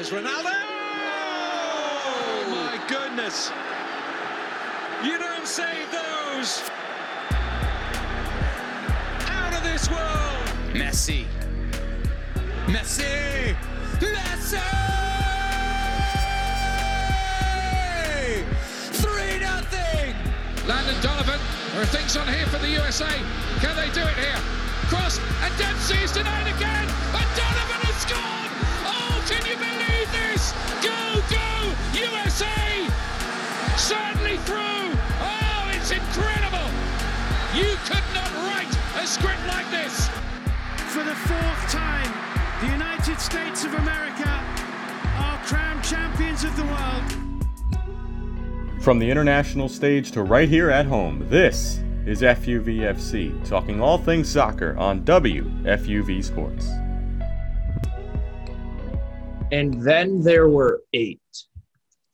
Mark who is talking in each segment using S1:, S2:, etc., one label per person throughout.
S1: Here's Ronaldo! Oh, my goodness! You don't save those! Out of this world!
S2: Messi. Messi! Messi! 3 nothing.
S3: Landon Donovan, there are things on here for the USA. Can they do it here? Cross, and Dempsey is denied again, and Donovan can you believe this? Go, go, USA! Certainly through! Oh, it's incredible! You could not write a script like this!
S4: For the fourth time, the United States of America are crowned champions of the world.
S5: From the international stage to right here at home, this is FUVFC, talking all things soccer on WFUV Sports.
S6: And then there were eight.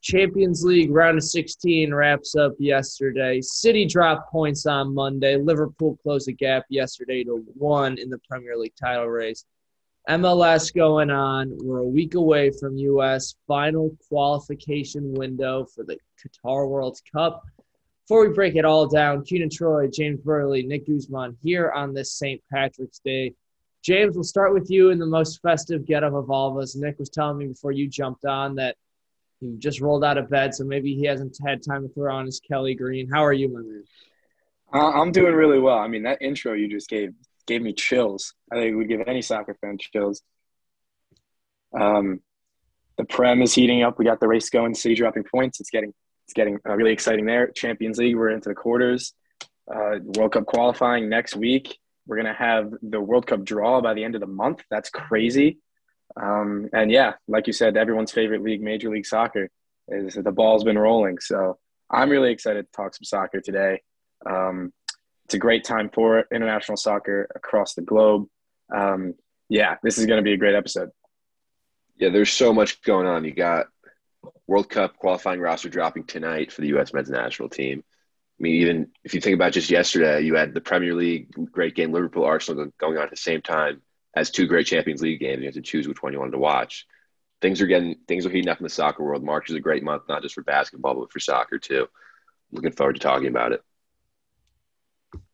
S6: Champions League round of 16 wraps up yesterday. City dropped points on Monday. Liverpool closed the gap yesterday to one in the Premier League title race. MLS going on. We're a week away from U.S. final qualification window for the Qatar World Cup. Before we break it all down, Keenan Troy, James Burley, Nick Guzman here on this St. Patrick's Day. James, we'll start with you in the most festive getup of all of us. Nick was telling me before you jumped on that he just rolled out of bed, so maybe he hasn't had time to throw on his Kelly Green. How are you, my man?
S7: Uh, I'm doing really well. I mean, that intro you just gave gave me chills. I think would give any soccer fan chills. Um, the Prem is heating up. We got the race going. City dropping points. It's getting it's getting uh, really exciting there. Champions League. We're into the quarters. Uh, World Cup qualifying next week. We're gonna have the World Cup draw by the end of the month. That's crazy. Um, and yeah, like you said, everyone's favorite league, Major League Soccer, is the ball's been rolling. So I'm really excited to talk some soccer today. Um, it's a great time for international soccer across the globe. Um, yeah, this is going to be a great episode.
S8: Yeah, there's so much going on. You got World Cup qualifying roster dropping tonight for the U.S. men's national team. I mean, even if you think about just yesterday, you had the Premier League great game, Liverpool Arsenal going on at the same time as two great Champions League games. You have to choose which one you wanted to watch. Things are getting things are heating up in the soccer world. March is a great month, not just for basketball, but for soccer too. Looking forward to talking about it.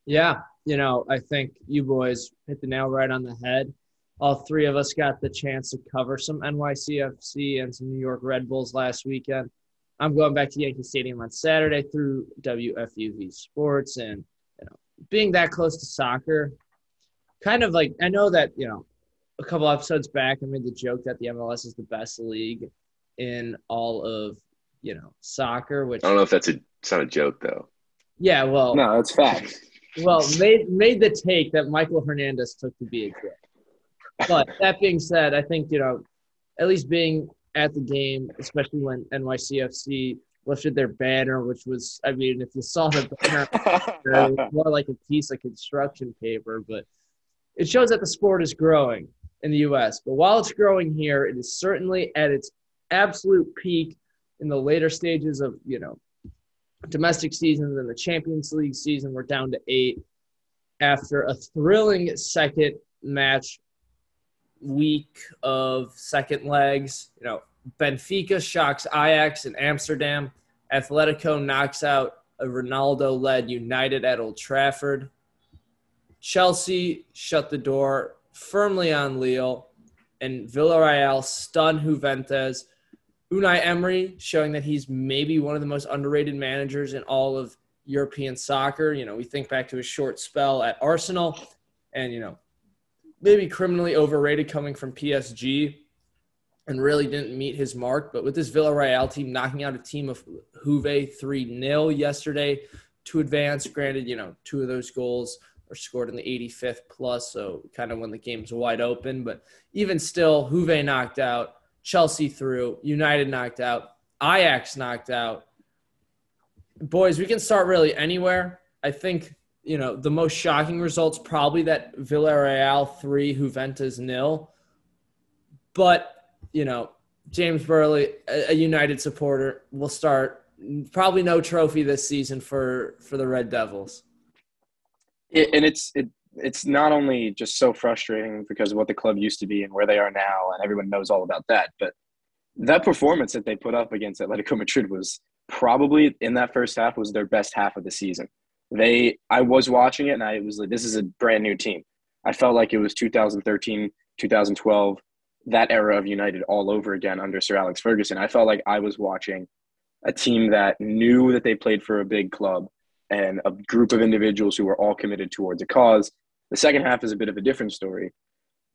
S6: Yeah, you know, I think you boys hit the nail right on the head. All three of us got the chance to cover some NYCFC and some New York Red Bulls last weekend. I'm going back to Yankee Stadium on Saturday through WFUV Sports, and you know, being that close to soccer, kind of like I know that you know, a couple episodes back I made the joke that the MLS is the best league in all of you know soccer. Which
S8: I don't know if that's a it's not a joke though.
S6: Yeah, well,
S7: no, it's fact.
S6: Well, made made the take that Michael Hernandez took to be a joke. But that being said, I think you know, at least being at the game, especially when NYCFC lifted their banner, which was, I mean, if you saw the banner, it was more like a piece of construction paper, but it shows that the sport is growing in the U.S. But while it's growing here, it is certainly at its absolute peak in the later stages of, you know, domestic seasons and the Champions League season. We're down to eight after a thrilling second match week of second legs. You know, Benfica shocks Ajax in Amsterdam. Atletico knocks out a Ronaldo led United at Old Trafford. Chelsea shut the door firmly on Lille, and Villarreal stun Juventus. Unai Emery showing that he's maybe one of the most underrated managers in all of European soccer. You know, we think back to his short spell at Arsenal, and you know, maybe criminally overrated coming from PSG and really didn't meet his mark. But with this Villarreal team knocking out a team of Juve 3 0 yesterday to advance, granted, you know, two of those goals are scored in the 85th plus, so kind of when the game's wide open. But even still, Juve knocked out, Chelsea through, United knocked out, Ajax knocked out. Boys, we can start really anywhere. I think you know, the most shocking results probably that Villarreal three, Juventus nil. But you know, James Burley, a, United supporter, will start probably no trophy this season for for the Red Devils.
S7: It, and it's it it's not only just so frustrating because of what the club used to be and where they are now, and everyone knows all about that. But that performance that they put up against Atletico Madrid was probably in that first half was their best half of the season. They, I was watching it and I was like, this is a brand new team. I felt like it was 2013, 2012, that era of United all over again under Sir Alex Ferguson. I felt like I was watching a team that knew that they played for a big club and a group of individuals who were all committed towards a cause. The second half is a bit of a different story,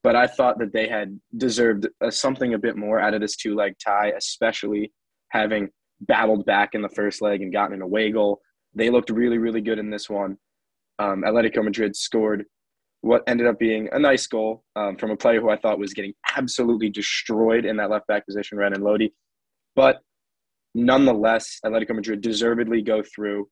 S7: but I thought that they had deserved a, something a bit more out of this two leg tie, especially having battled back in the first leg and gotten an away goal. They looked really, really good in this one. Um, Atletico Madrid scored what ended up being a nice goal um, from a player who I thought was getting absolutely destroyed in that left back position, Renan Lodi. But nonetheless, Atletico Madrid deservedly go through.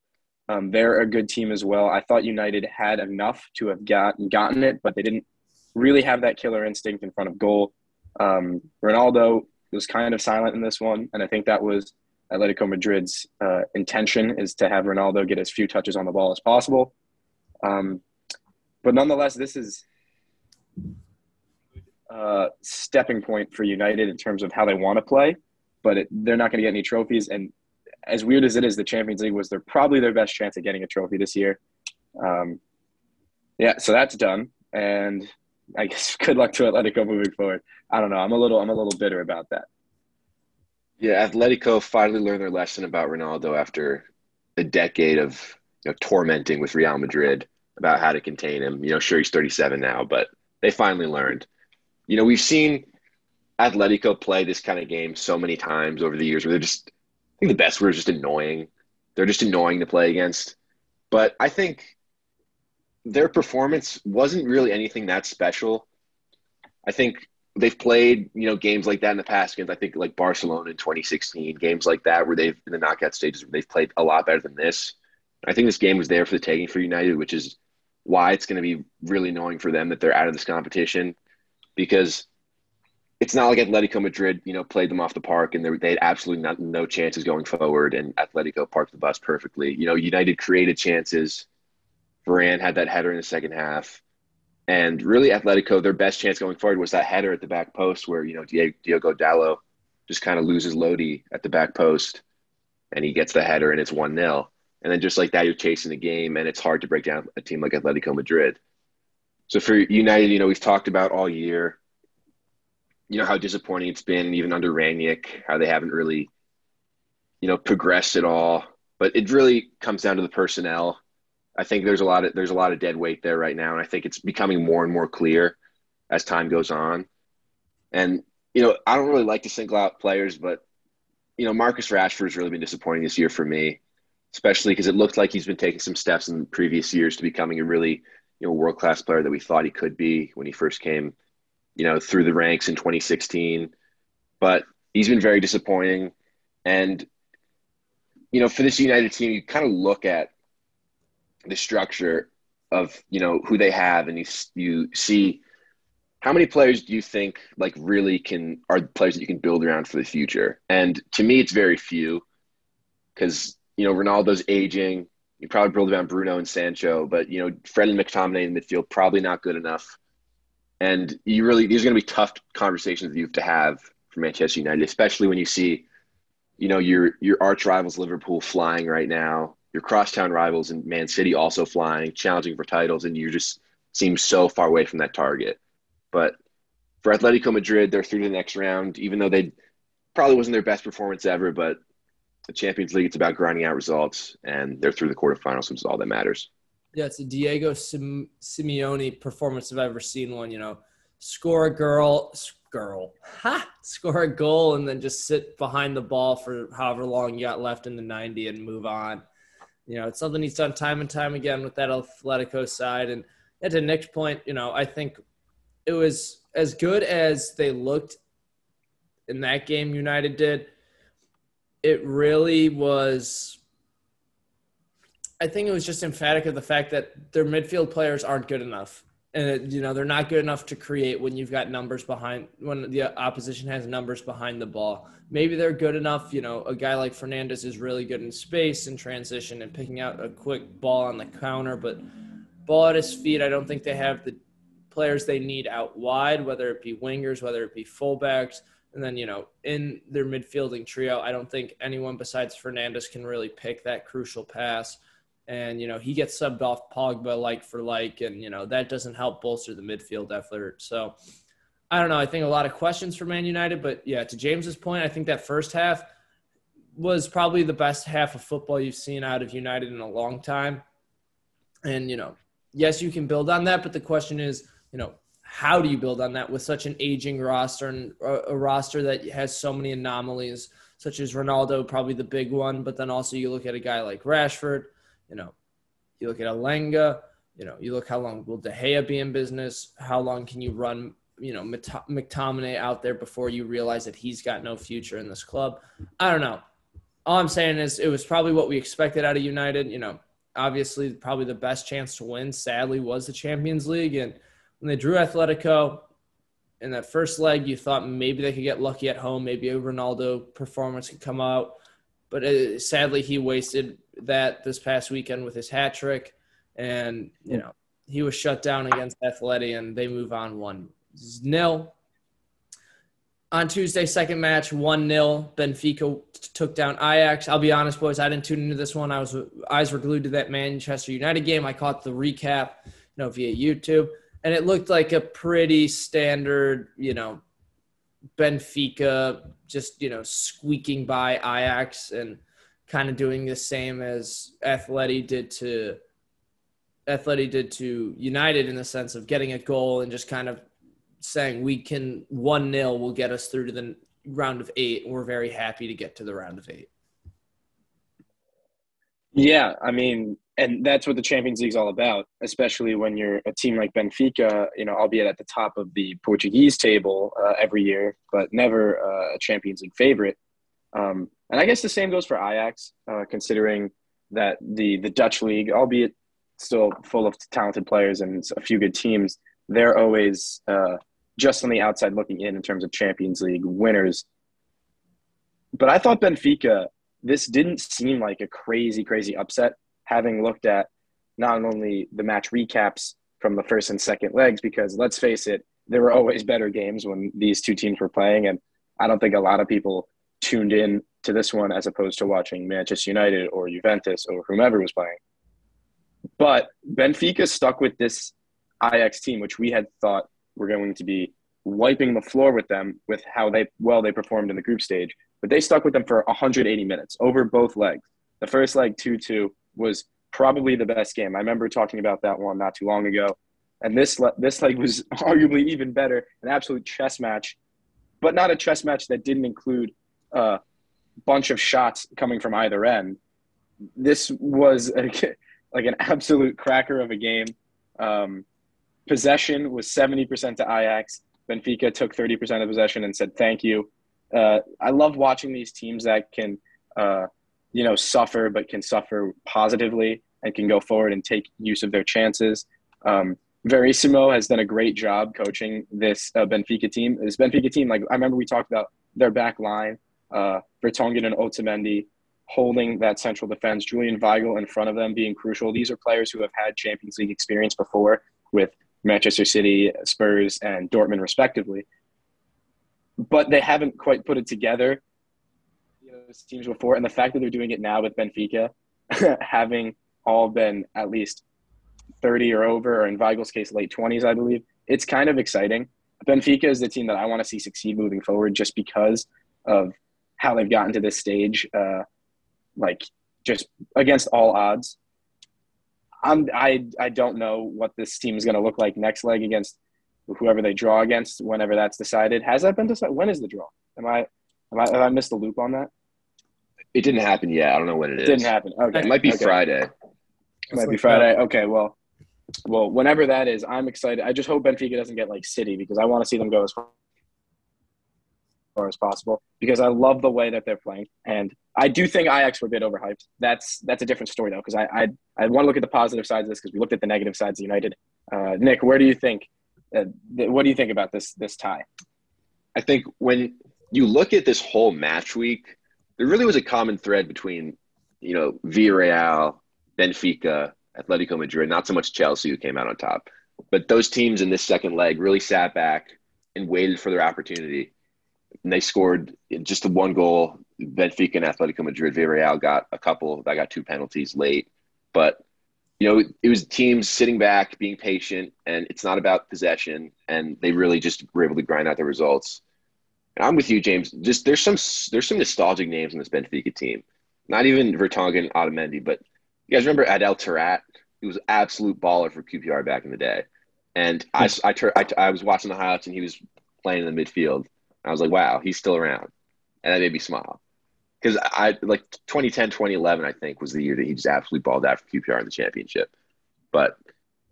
S7: Um, they're a good team as well. I thought United had enough to have gotten gotten it, but they didn't really have that killer instinct in front of goal. Um, Ronaldo was kind of silent in this one, and I think that was Atletico Madrid's uh, intention is to have Ronaldo get as few touches on the ball as possible. Um, but nonetheless, this is a uh, stepping point for United in terms of how they want to play. But it, they're not going to get any trophies. And as weird as it is, the Champions League was their probably their best chance at getting a trophy this year. Um, yeah, so that's done. And I guess good luck to Atletico moving forward. I don't know. I'm a little I'm a little bitter about that.
S8: Yeah, Atletico finally learned their lesson about Ronaldo after a decade of you know, tormenting with Real Madrid about how to contain him. You know, sure he's 37 now, but they finally learned. You know, we've seen Atletico play this kind of game so many times over the years where they're just I think the best word is just annoying. They're just annoying to play against. But I think their performance wasn't really anything that special. I think they've played, you know, games like that in the past against I think like Barcelona in 2016, games like that where they've in the knockout stages where they've played a lot better than this. I think this game was there for the taking for United, which is why it's going to be really annoying for them that they're out of this competition because it's not like Atletico Madrid, you know, played them off the park and they had absolutely not, no chances going forward and Atletico parked the bus perfectly. You know, United created chances. Varane had that header in the second half. And really, Atletico, their best chance going forward was that header at the back post where, you know, Diogo Dalot just kind of loses Lodi at the back post and he gets the header and it's 1 0. And then just like that, you're chasing the game, and it's hard to break down a team like Atletico Madrid. So for United, you know, we've talked about all year, you know, how disappointing it's been, even under Rangnick, how they haven't really, you know, progressed at all. But it really comes down to the personnel. I think there's a lot of there's a lot of dead weight there right now, and I think it's becoming more and more clear as time goes on. And you know, I don't really like to single out players, but you know, Marcus Rashford has really been disappointing this year for me especially because it looked like he's been taking some steps in previous years to becoming a really you know world class player that we thought he could be when he first came you know through the ranks in 2016 but he's been very disappointing and you know for this united team you kind of look at the structure of you know who they have and you you see how many players do you think like really can are players that you can build around for the future and to me it's very few because you know, Ronaldo's aging. You probably build around Bruno and Sancho, but you know, Fred and McTominay in midfield probably not good enough. And you really these are going to be tough conversations you have to have for Manchester United, especially when you see, you know, your your arch rivals Liverpool flying right now, your crosstown rivals in Man City also flying, challenging for titles, and you just seem so far away from that target. But for Atletico Madrid, they're through to the next round, even though they probably wasn't their best performance ever, but the Champions League, it's about grinding out results, and they're through the quarterfinals, which is all that matters.
S6: Yeah, it's a Diego Sim- Simeone performance I've ever seen one. You know, score a girl, girl, ha, score a goal, and then just sit behind the ball for however long you got left in the 90 and move on. You know, it's something he's done time and time again with that Atletico side. And, and to Nick's point, you know, I think it was as good as they looked in that game United did it really was I think it was just emphatic of the fact that their midfield players aren't good enough. And you know, they're not good enough to create when you've got numbers behind when the opposition has numbers behind the ball. Maybe they're good enough, you know, a guy like Fernandes is really good in space and transition and picking out a quick ball on the counter, but ball at his feet, I don't think they have the players they need out wide, whether it be wingers, whether it be fullbacks And then, you know, in their midfielding trio, I don't think anyone besides Fernandes can really pick that crucial pass. And, you know, he gets subbed off Pogba like for like, and, you know, that doesn't help bolster the midfield effort. So I don't know. I think a lot of questions for Man United. But yeah, to James's point, I think that first half was probably the best half of football you've seen out of United in a long time. And, you know, yes, you can build on that. But the question is, you know, how do you build on that with such an aging roster and a, roster that has so many anomalies, such as Ronaldo, probably the big one, but then also you look at a guy like Rashford, you know, you look at Elanga, you know, you look how long will De Gea be in business? How long can you run, you know, McTominay out there before you realize that he's got no future in this club? I don't know. All I'm saying is it was probably what we expected out of United. You know, obviously, probably the best chance to win, sadly, was the Champions League. And when they drew Atletico in that first leg, you thought maybe they could get lucky at home, maybe a Ronaldo performance could come out. But uh, sadly, he wasted that this past weekend with his hat trick. And, you know, he was shut down against Atleti, and they move on 1 nil. On Tuesday, second match, 1 0. Benfica t- took down Ajax. I'll be honest, boys, I didn't tune into this one. I was eyes were glued to that Manchester United game. I caught the recap, you know, via YouTube and it looked like a pretty standard, you know, Benfica just, you know, squeaking by Ajax and kind of doing the same as Atleti did to Atleti did to United in the sense of getting a goal and just kind of saying we can 1 0 will get us through to the round of eight. We're very happy to get to the round of eight.
S7: Yeah, I mean, and that's what the Champions League's all about, especially when you're a team like Benfica, you know, albeit at the top of the Portuguese table uh, every year, but never uh, a Champions League favorite. Um, and I guess the same goes for Ajax, uh, considering that the the Dutch league, albeit still full of talented players and a few good teams, they're always uh, just on the outside looking in in terms of Champions League winners. But I thought Benfica, this didn't seem like a crazy, crazy upset having looked at not only the match recaps from the first and second legs, because let's face it, there were always better games when these two teams were playing. And I don't think a lot of people tuned in to this one as opposed to watching Manchester United or Juventus or whomever was playing. But Benfica stuck with this Ajax team, which we had thought were going to be wiping the floor with them with how they well they performed in the group stage. But they stuck with them for 180 minutes over both legs. The first leg 2 2, was probably the best game. I remember talking about that one not too long ago. And this this leg was arguably even better, an absolute chess match, but not a chess match that didn't include a bunch of shots coming from either end. This was a, like an absolute cracker of a game. Um, possession was 70% to Ajax. Benfica took 30% of possession and said thank you. Uh, I love watching these teams that can uh, you know, suffer but can suffer positively and can go forward and take use of their chances. Um, Verissimo has done a great job coaching this uh, Benfica team. This Benfica team, like I remember we talked about their back line, uh, and Otamendi holding that central defense, Julian Weigl in front of them being crucial. These are players who have had Champions League experience before with Manchester City, Spurs, and Dortmund, respectively. But they haven't quite put it together those teams before, and the fact that they're doing it now with Benfica, having all been at least 30 or over, or in Weigl's case, late 20s, I believe, it's kind of exciting. Benfica is the team that I want to see succeed moving forward just because of how they've gotten to this stage, uh, like just against all odds. I'm, I, I don't know what this team is going to look like next leg against whoever they draw against, whenever that's decided. Has that been decided? When is the draw? Am I, am I, have I missed the loop on that?
S8: It didn't happen yet. I don't know when it is.
S7: Didn't happen. Okay.
S8: It might be
S7: okay.
S8: Friday.
S7: It might be Friday. Okay. Well, well, whenever that is, I'm excited. I just hope Benfica doesn't get like City because I want to see them go as far as possible because I love the way that they're playing. And I do think Ajax were a bit overhyped. That's that's a different story though because I, I I want to look at the positive sides of this because we looked at the negative sides of United. Uh, Nick, where do you think? Uh, what do you think about this this tie?
S8: I think when you look at this whole match week, there really was a common thread between, you know, Villarreal, Benfica, Atletico Madrid, not so much Chelsea who came out on top. But those teams in this second leg really sat back and waited for their opportunity. and they scored just the one goal. Benfica and Atletico Madrid, Villarreal got a couple. I got two penalties late, but you know it was teams sitting back, being patient, and it's not about possession. And they really just were able to grind out the results. And I'm with you, James. Just there's some there's some nostalgic names in this Benfica team. Not even Vertonghen, Otamendi, but you guys remember Adel Taarabt? He was absolute baller for QPR back in the day. And I, I, I, I was watching the highlights and he was playing in the midfield. I was like, wow, he's still around. And that made me smile. Because I like 2010, 2011, I think, was the year that he just absolutely balled out for QPR in the championship. But,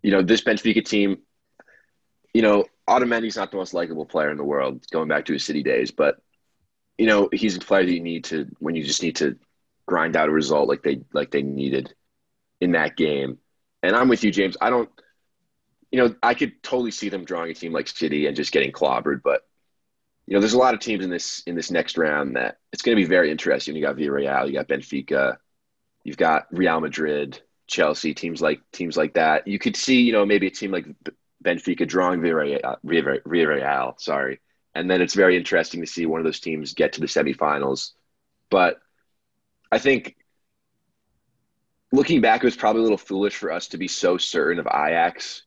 S8: you know, this Benfica team, you know, Otamendi's not the most likable player in the world, going back to his city days. But, you know, he's a player that you need to, when you just need to grind out a result like they like they needed in that game. And I'm with you, James. I don't, you know, I could totally see them drawing a team like City and just getting clobbered, but you know, there's a lot of teams in this in this next round that it's going to be very interesting. You got Villarreal, you got Benfica, you've got Real Madrid, Chelsea, teams like teams like that. You could see, you know, maybe a team like Benfica drawing Villarreal, Villarreal, sorry, and then it's very interesting to see one of those teams get to the semifinals. But I think looking back, it was probably a little foolish for us to be so certain of Ajax.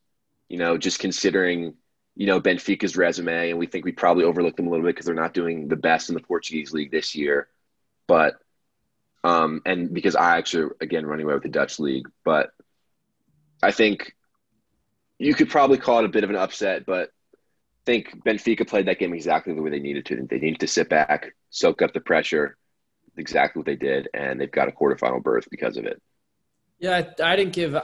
S8: You know, just considering you know, Benfica's resume, and we think we probably overlooked them a little bit because they're not doing the best in the Portuguese league this year. But um, and because I actually again running away with the Dutch league, but I think you could probably call it a bit of an upset, but I think Benfica played that game exactly the way they needed to. They needed to sit back, soak up the pressure, exactly what they did, and they've got a quarterfinal berth because of it.
S6: Yeah, I, I didn't give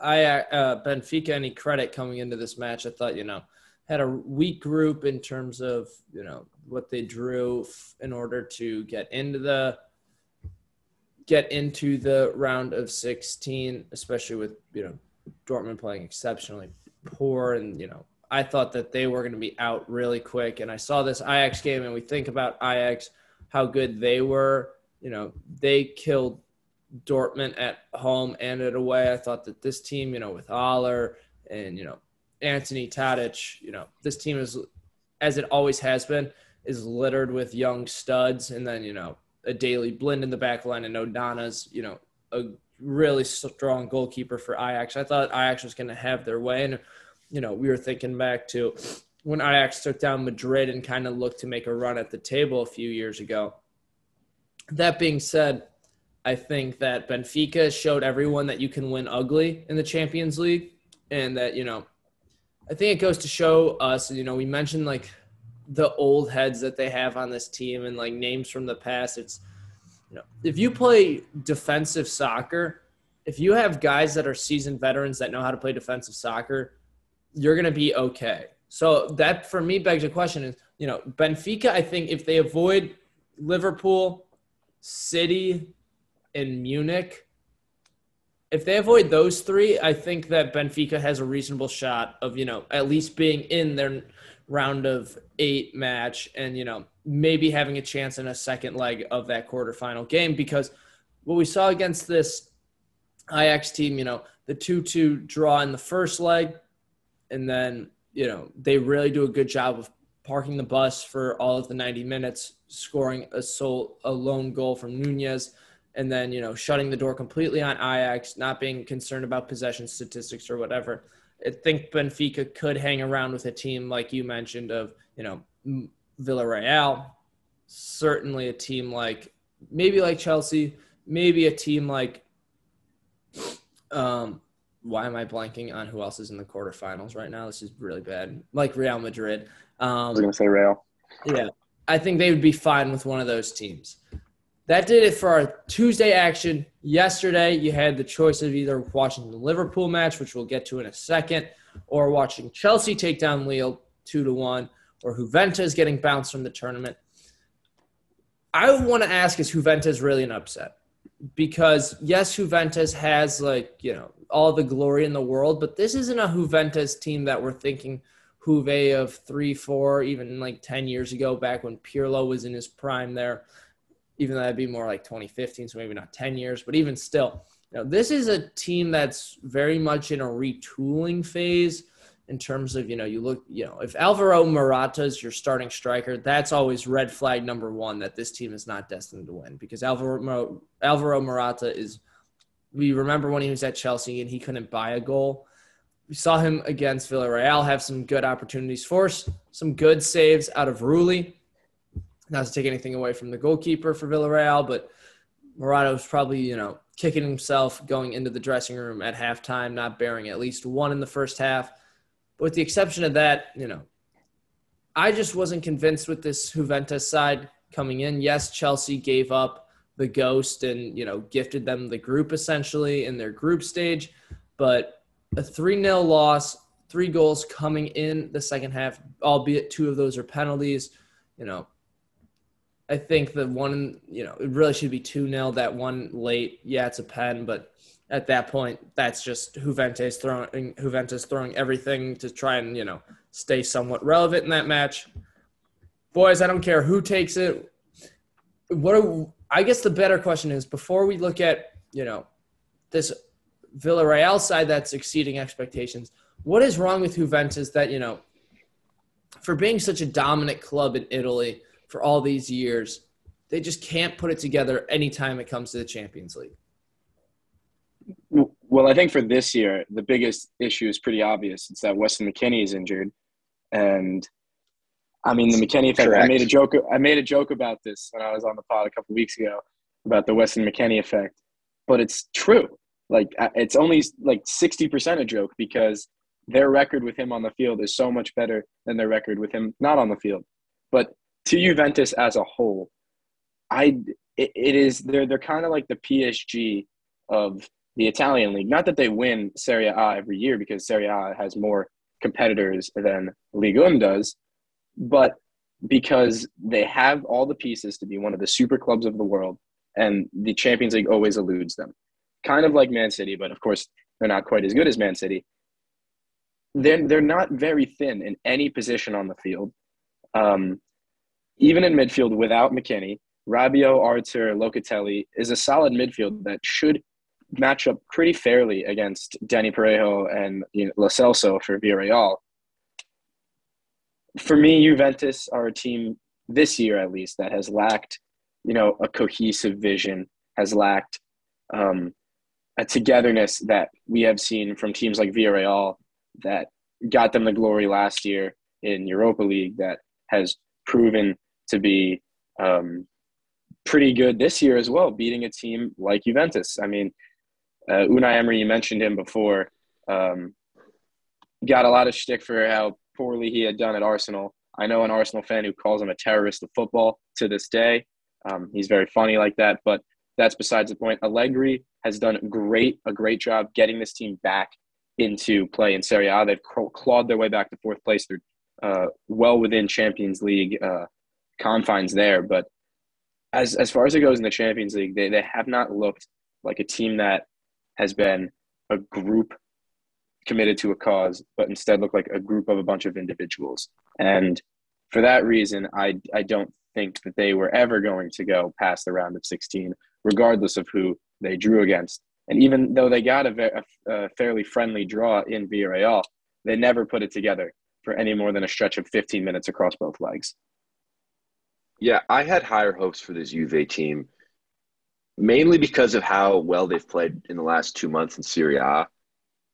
S6: I uh, Benfica any credit coming into this match. I thought, you know, had a weak group in terms of you know what they drew in order to get into the get into the round of 16 especially with you know Dortmund playing exceptionally poor and you know I thought that they were going to be out really quick and I saw this Ajax game and we think about Ajax how good they were you know they killed Dortmund at home and at away I thought that this team you know with Haller and you know Antony Tadic, you know, this team is, as it always has been, is littered with young studs. And then, you know, a Daley Blind in the back line and Onana's, you know, a really strong goalkeeper for Ajax. I thought Ajax was going to have their way. And, you know, we were thinking back to when Ajax took down Madrid and kind of looked to make a run at the table a few years ago. That being said, I think that Benfica showed everyone that you can win ugly in the Champions League and that, you know, I think it goes to show us, you know, we mentioned like the old heads that they have on this team and like names from the past. It's, if you play defensive soccer, if you have guys that are seasoned veterans that know how to play defensive soccer, you're going to be okay. So that for me begs the question is, you know, Benfica, I think if they avoid Liverpool, City, and Munich, if they avoid those three, I think that Benfica has a reasonable shot of, you know, at least being in their round of eight match and, you know, maybe having a chance in a second leg of that quarterfinal game because what we saw against this Ajax team, you know, the 2 2 draw in the first leg, and then, you know, they really do a good job of parking the bus for all of the 90 minutes, scoring a, sole, a lone goal from Nunez and then you know shutting the door completely on Ajax, not being concerned about possession statistics or whatever. I think Benfica could hang around with a team like you mentioned of you know Villarreal, certainly a team like maybe like Chelsea, maybe a team like um why am I blanking on who else is in the quarterfinals right now? This is really bad. Like Real Madrid. Um, I
S7: was going to say Real.
S6: Yeah, I think they would be fine with one of those teams that did it for our Tuesday action. Yesterday, you had the choice of either watching the Liverpool match, which we'll get to in a second, or watching Chelsea take down Lille two to one, or Juventus getting bounced from the tournament. I want to ask: Is Juventus really an upset? Because yes, Juventus has like you know all the glory in the world, but this isn't a Juventus team that we're thinking Juve of three, four, even like ten years ago, back when Pirlo was in his prime there even though that'd be more like 2015, so maybe not 10 years, but even still, you know, this is a team that's very much in a retooling phase. in terms of, you know, you look, you know, if Alvaro Morata is your starting striker, that's always red flag number one that this team is not destined to win because Alvaro, Alvaro Morata is, we remember when he was at Chelsea and he couldn't buy a goal. We saw him against Villarreal have some good opportunities, force some good saves out of Rulli. Not to take anything away from the goalkeeper for Villarreal, but Morata was probably, you know, kicking himself going into the dressing room at halftime, not bearing at least one in the first half. But with the exception of that, you know, I just wasn't convinced with this Juventus side coming in. Yes, Chelsea gave up the ghost and, you know, gifted them the group essentially in their group stage. But a 3 0 loss, three goals coming in the second half, albeit two of those are penalties. You know, I think the one, you know, it really should be 2 0. That one late, yeah, it's a pen, but at that point, that's just Juventus throwing Juventus throwing everything to try and you know stay somewhat relevant in that match. Boys, I don't care who takes it. What are, I guess the better question is before we look at you know this Villarreal side that's exceeding expectations. What is wrong with Juventus that you know for being such a dominant club in Italy for all these years, they just can't put it together anytime it comes to the Champions League.
S7: Well, I think for this year, the biggest issue is pretty obvious. It's that Weston McKennie is injured, and I mean the McKennie effect. Correct. I made a joke. I made a joke about this when I was on the pod a couple weeks ago about the Weston McKennie effect, but it's true. Like uh, it's only like sixty percent a joke because their record with him on the field is so much better than their record with him not on the field. But to Juventus as a whole, I it, it is they're they're kind of like the PSG of the Italian league. Not that they win Serie A every year because Serie A has more competitors than Ligue 1 does, but because they have all the pieces to be one of the super clubs of the world, and the Champions League always eludes them. Kind of like Man City, but of course they're not quite as good as Man City. They're, they're not very thin in any position on the field. Um, even in midfield without McKennie, Rabiot, Arthur, Locatelli is a solid midfield that should match up pretty fairly against Dani Parejo and you know, Celso for Villarreal. For me, Juventus are a team this year at least that has lacked, you know, a cohesive vision, has lacked um, a togetherness that we have seen from teams like Villarreal that got them the glory last year in Europa League that has proven to be um, pretty good this year as well, beating a team like Juventus. I mean, uh, Unai Emery, you mentioned him before, um, got a lot of shtick for how poorly he had done at Arsenal. I know an Arsenal fan who calls him a terrorist of football to this day. Um, he's very funny like that, but that's besides the point. Allegri has done great, a great job getting this team back into play in Serie A. They've clawed their way back to fourth place. They're uh, well within Champions League uh, confines there. But as as far as it goes in the Champions League, they, they have not looked like a team that has been a group committed to a cause, but instead look like a group of a bunch of individuals. And for that reason, I, I don't think that they were ever going to go past the round of 16, regardless of who they drew against. And even though they got a, a, fairly friendly draw in Villarreal, they never put it together for any more than a stretch of 15 minutes across both legs.
S8: Yeah, I had higher hopes for this Juve team mainly because of how well they've played in the last two months in Serie A.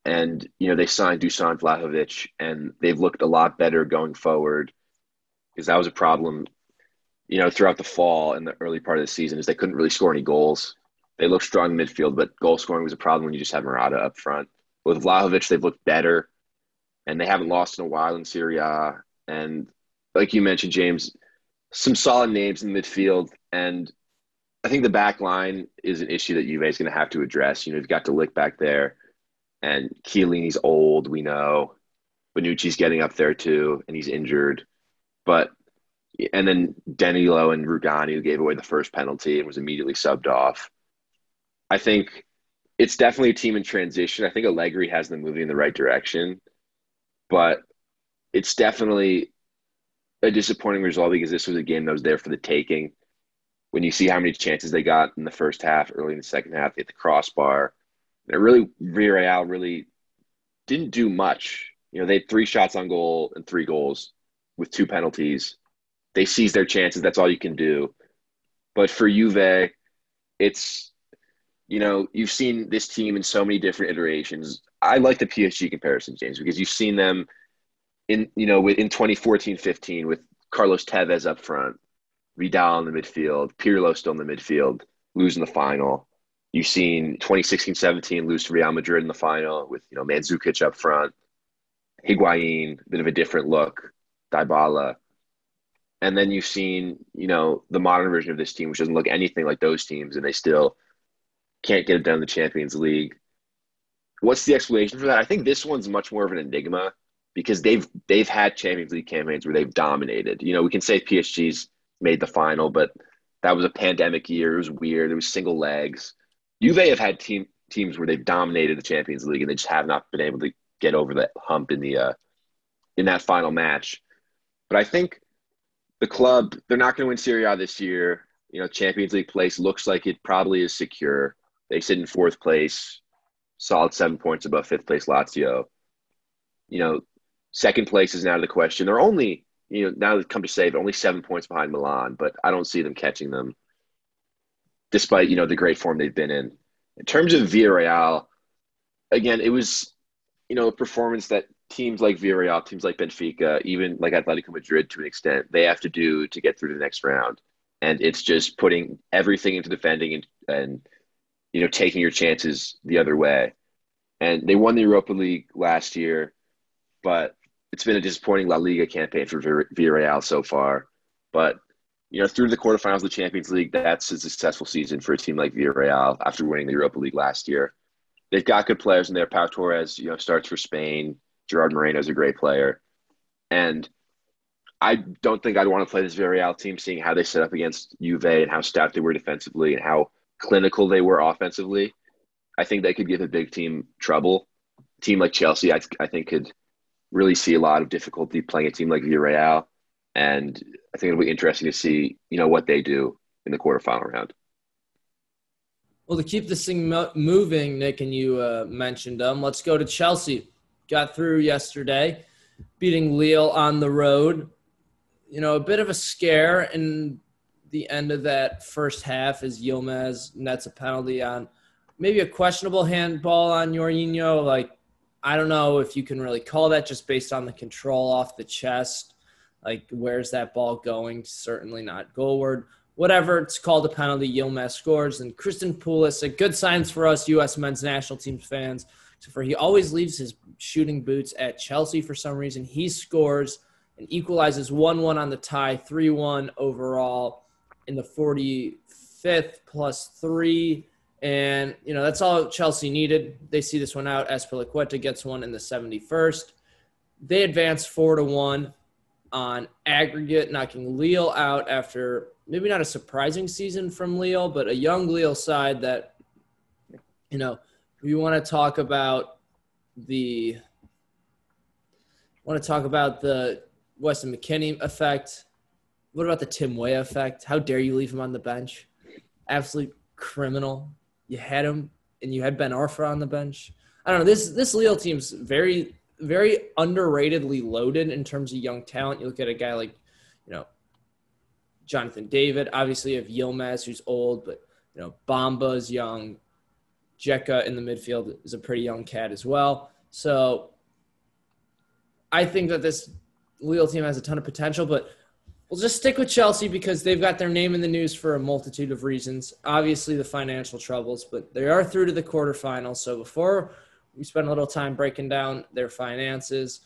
S8: And, you know, they signed Dusan Vlahovic and they've looked a lot better going forward because that was a problem, you know, throughout the fall and the early part of the season is they couldn't really score any goals. They looked strong in midfield, but goal scoring was a problem when you just have Morata up front. With Vlahovic, they've looked better and they haven't lost in a while in Serie A. And like you mentioned, James, some solid names in midfield and I think the back line is an issue that Juve is going to have to address. You know, you've got De Ligt back there, and Chiellini's old, we know. Bonucci's getting up there too, and he's injured. But and then Danilo and Rugani, who gave away the first penalty and was immediately subbed off. I think it's definitely a team in transition. I think Allegri has them moving in the right direction, but it's definitely a disappointing result because this was a game that was there for the taking when you see how many chances they got in the first half, early in the second half, they hit the crossbar. It really Villarreal really didn't do much. You know, they had three shots on goal and three goals with two penalties. They seized their chances. That's all you can do. But for Juve, it's you know, you've seen this team in so many different iterations. I like the PSG comparison, James, because you've seen them in you know in 2014-15 with Carlos Tevez up front, Vidal in the midfield, Pirlo still in the midfield, losing the final. You've seen 2016-17 lose to Real Madrid in the final with you know Mandzukic up front, Higuain, a bit of a different look, Dybala. And then you've seen, you know, the modern version of this team, which doesn't look anything like those teams, and they still can't get it done in the Champions League. What's the explanation for that? I think this one's much more of an enigma because they've they've had Champions League campaigns where they've dominated. You know, we can say PSG's made the final, but that was a pandemic year. It was weird. It was single legs. Juve have had team teams where they've dominated the Champions League and they just have not been able to get over that hump in the uh, in that final match. But I think the club they're not going to win Serie A this year. You know, Champions League place looks like it probably is secure. They sit in fourth place, solid seven points above fifth place Lazio. You know, second place is now the question. They're only, you know, now they come to save only seven points behind Milan, but I don't see them catching them, despite you know the great form they've been in. In terms of Villarreal, again, it was, you know, a performance that teams like Villarreal, teams like Benfica, even like Atletico Madrid to an extent, they have to do to get through to the next round. And it's just putting everything into defending and, and you know, taking your chances the other way. And they won the Europa League last year, but it's been a disappointing La Liga campaign for Villarreal so far. But you know, through the quarterfinals of the Champions League, that's a successful season for a team like Villarreal after winning the Europa League last year. They've got good players in there. Pau Torres, you know, starts for Spain. Gerard Moreno is a great player, and I don't think I'd want to play this Villarreal team, seeing how they set up against Juve and how stout they were defensively and how clinical they were offensively. I think they could give a big team trouble. A team like Chelsea, I, I think, could really see a lot of difficulty playing a team like Villarreal, and I think it'll be interesting to see, you know, what they do in the quarterfinal round.
S6: Well, to keep this thing moving, Nick, and you uh, mentioned them, let's go to Chelsea. Got through yesterday, beating Lille on the road. You know, a bit of a scare in the end of that first half as Yilmaz nets a penalty on maybe a questionable handball on Jorginho. Like, I don't know if you can really call that just based on the control off the chest. Like, where's that ball going? Certainly not goalward. Whatever, it's called a penalty. Yilmaz scores. And Christian Pulisic, good signs for us U.S. men's national team fans. For he always leaves his shooting boots at Chelsea for some reason. He scores and equalizes 1 1 on the tie, 3 1 overall in the 45th plus three. And, you know, that's all Chelsea needed. They see this one out. Azpilicueta gets one in the 71st. They advance four to one on aggregate, knocking Lille out after maybe not a surprising season from Lille, but a young Lille side that, you know, we want to talk about the want to talk about the Weston McKennie effect what about the Tim Weah effect? How dare you leave him on the bench? Absolute criminal. You had him, and you had Ben Arfa on the bench. I don't know. This this Lille team's very very underratedly loaded in terms of young talent. You look at a guy like, you know, Jonathan David. Obviously, you have Yilmaz, who's old, but you know, Bamba's young. Dzeko in the midfield is a pretty young cat as well. So I think that this Lille team has a ton of potential, but We'll just stick with Chelsea because they've got their name in the news for a multitude of reasons. Obviously, the financial troubles, but they are through to the quarterfinals. So before we spend a little time breaking down their finances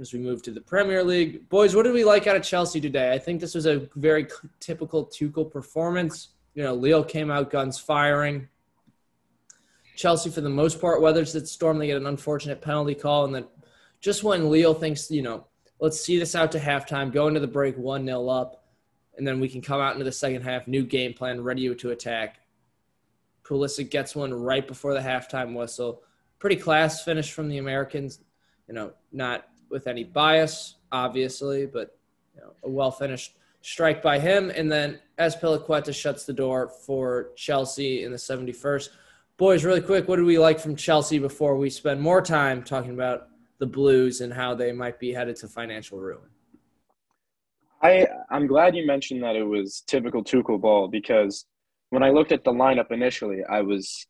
S6: as we move to the Premier League, boys, what did we like out of Chelsea today? I think this was a very typical Tuchel performance. You know, Lille came out guns firing. Chelsea, for the most part, weathers that storm. They get an unfortunate penalty call, and then just when Lille thinks, you know, let's see this out to halftime, go into the break 1 0 up, and then we can come out into the second half, new game plan, ready to attack. Pulisic gets one right before the halftime whistle. Pretty class finish from the Americans. You know, not with any bias, obviously, but you know, a well finished strike by him. And then Azpilicueta shuts the door for Chelsea in the 71st. Boys, really quick, what do we like from Chelsea before we spend more time talking about the Blues and how they might be headed to financial ruin.
S7: I I'm glad you mentioned that it was typical Tuchel ball because when I looked at the lineup initially, I was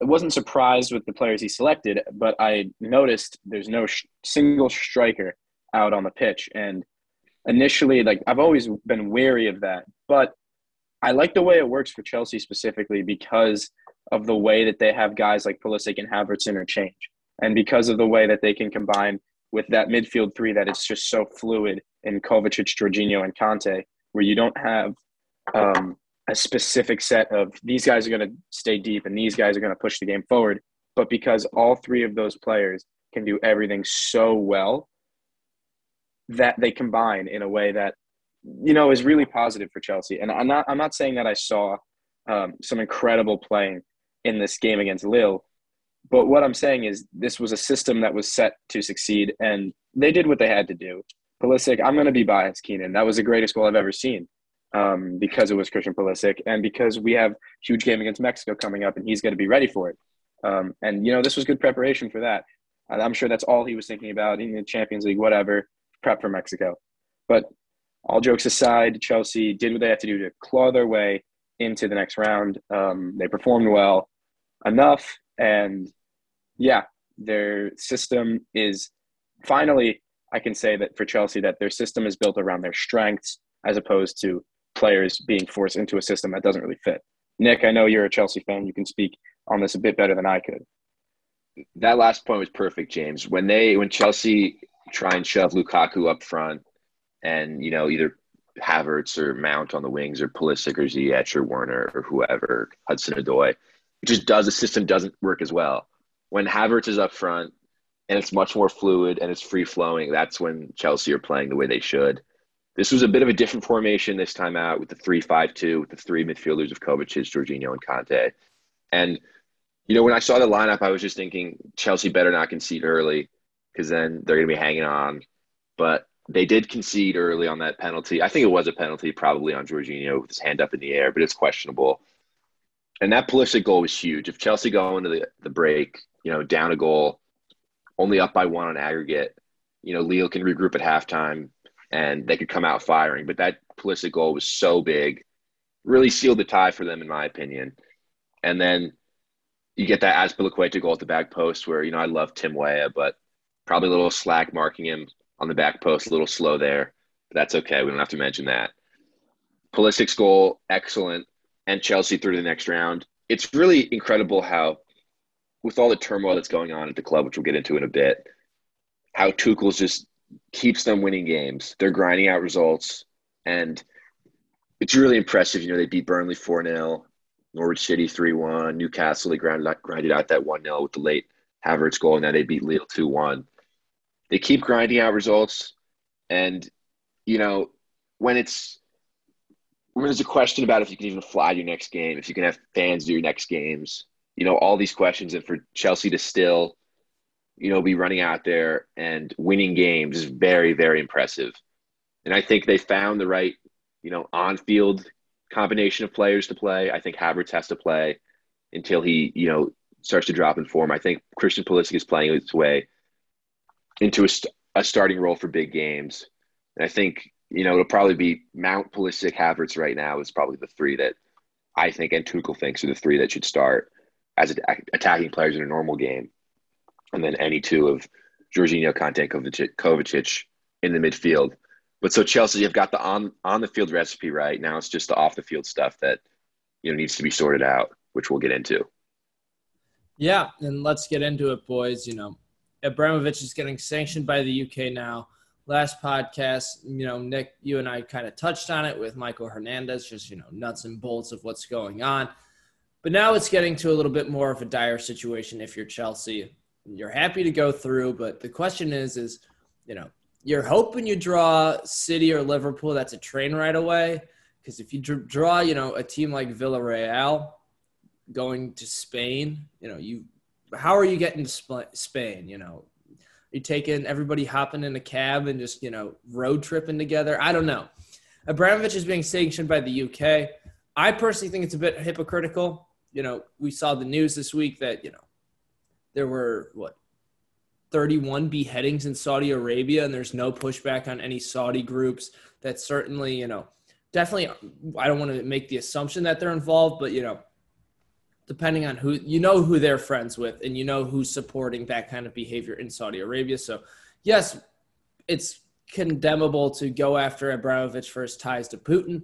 S7: I wasn't surprised with the players he selected, but I noticed there's no sh- single striker out on the pitch, and initially, like I've always been wary of that, but I like the way it works for Chelsea specifically because of the way that they have guys like Pulisic and Havertz interchange, and because of the way that they can combine with that midfield three that it's just so fluid in Kovacic, Jorginho, and Kanté, where you don't have um, a specific set of these guys are going to stay deep and these guys are going to push the game forward. But because all three of those players can do everything so well, that they combine in a way that you know is really positive for Chelsea. And I'm not I'm not saying that I saw um, some incredible playing in this game against Lille, but what I'm saying is this was a system that was set to succeed, and they did what they had to do. Pulisic, I'm going to be biased, Keenan. That was the greatest goal I've ever seen um, because it was Christian Pulisic, and because we have huge game against Mexico coming up, and he's going to be ready for it. Um, and you know, this was good preparation for that. I'm sure that's all he was thinking about in the Champions League, whatever, prep for Mexico. But all jokes aside, Chelsea did what they had to do to claw their way into the next round. Um, they performed well enough, and yeah, their system is finally. I can say that for Chelsea, that their system is built around their strengths as opposed to players being forced into a system that doesn't really fit. Nick, I know you're a Chelsea fan. You can speak on this a bit better than I could.
S8: That last point was perfect, James. When they when Chelsea try and shove Lukaku up front, and you know either Havertz or Mount on the wings, or Pulisic or Ziyech or Werner or whoever, Hudson Odoi, just does the system doesn't work as well. When Havertz is up front and it's much more fluid and it's free flowing, that's when Chelsea are playing the way they should. This was a bit of a different formation this time out with the three-five-two with the three midfielders of Kovacic, Jorginho, and Kanté. And, you know, when I saw the lineup, I was just thinking Chelsea better not concede early because then they're going to be hanging on. But they did concede early on that penalty. I think it was a penalty, probably on Jorginho with his hand up in the air, but it's questionable. And that Pulisic goal was huge. If Chelsea go into the, the break, you know, down a goal, only up by one on aggregate, you know, Leo can regroup at halftime, and they could come out firing. But that Pulisic goal was so big, really sealed the tie for them, in my opinion. And then you get that Azpilicueta goal at the back post where, you know, I love Tim Weah, but probably a little slack marking him on the back post, a little slow there. But that's okay. We don't have to mention that. Pulisic's goal, excellent. And Chelsea through to the next round. It's really incredible how, with all the turmoil that's going on at the club, which we'll get into in a bit, how Tuchel's just keeps them winning games. They're grinding out results, and it's really impressive. You know, they beat Burnley 4 0, Norwich City 3 1, Newcastle, they grinded out, grinded out that 1 0 with the late Havertz goal, and now they beat Lille 2 1. They keep grinding out results, and, you know, when it's there's a question about if you can even fly your next game, if you can have fans do your next games, you know, all these questions, and for Chelsea to still you know, be running out there and winning games is very, very impressive. And I think they found the right, you know, on field combination of players to play. I think Havertz has to play until he, you know, starts to drop in form. I think Christian Pulisic is playing his way into a, st- a starting role for big games. And I think, you know, it'll probably be Mount, Pulisic, Havertz right now is probably the three that I think and Tuchel thinks are the three that should start as attacking players in a normal game and then any two of Jorginho, Kanté, Kovacic, Kovacic in the midfield. But so Chelsea have got the on on the field recipe right now. It's just the off the field stuff that you know needs to be sorted out, which we'll get into.
S6: Yeah, and let's get into it, boys. You know, Abramovich is getting sanctioned by the UK now. Last podcast, you know, Nick, you and I kind of touched on it with Michael Hernandez, just you know, nuts and bolts of what's going on. But now it's getting to a little bit more of a dire situation if you're Chelsea you're happy to go through, but the question is, is you know, you're hoping you draw City or Liverpool. That's a train right away. Because if you draw, you know, a team like Villarreal going to Spain, you know, you how are you getting to Spain? You know, you taking everybody hopping in a cab and just you know road tripping together. I don't know. Abramovich is being sanctioned by the UK. I personally think it's a bit hypocritical. You know, we saw the news this week that you know there were what 31 beheadings in Saudi Arabia, and there's no pushback on any Saudi groups. That's certainly, you know, definitely, I don't want to make the assumption that they're involved, but, you know, depending on who, you know, who they're friends with, and you know who's supporting that kind of behavior in Saudi Arabia. So, yes, it's condemnable to go after Abramovich for his ties to Putin,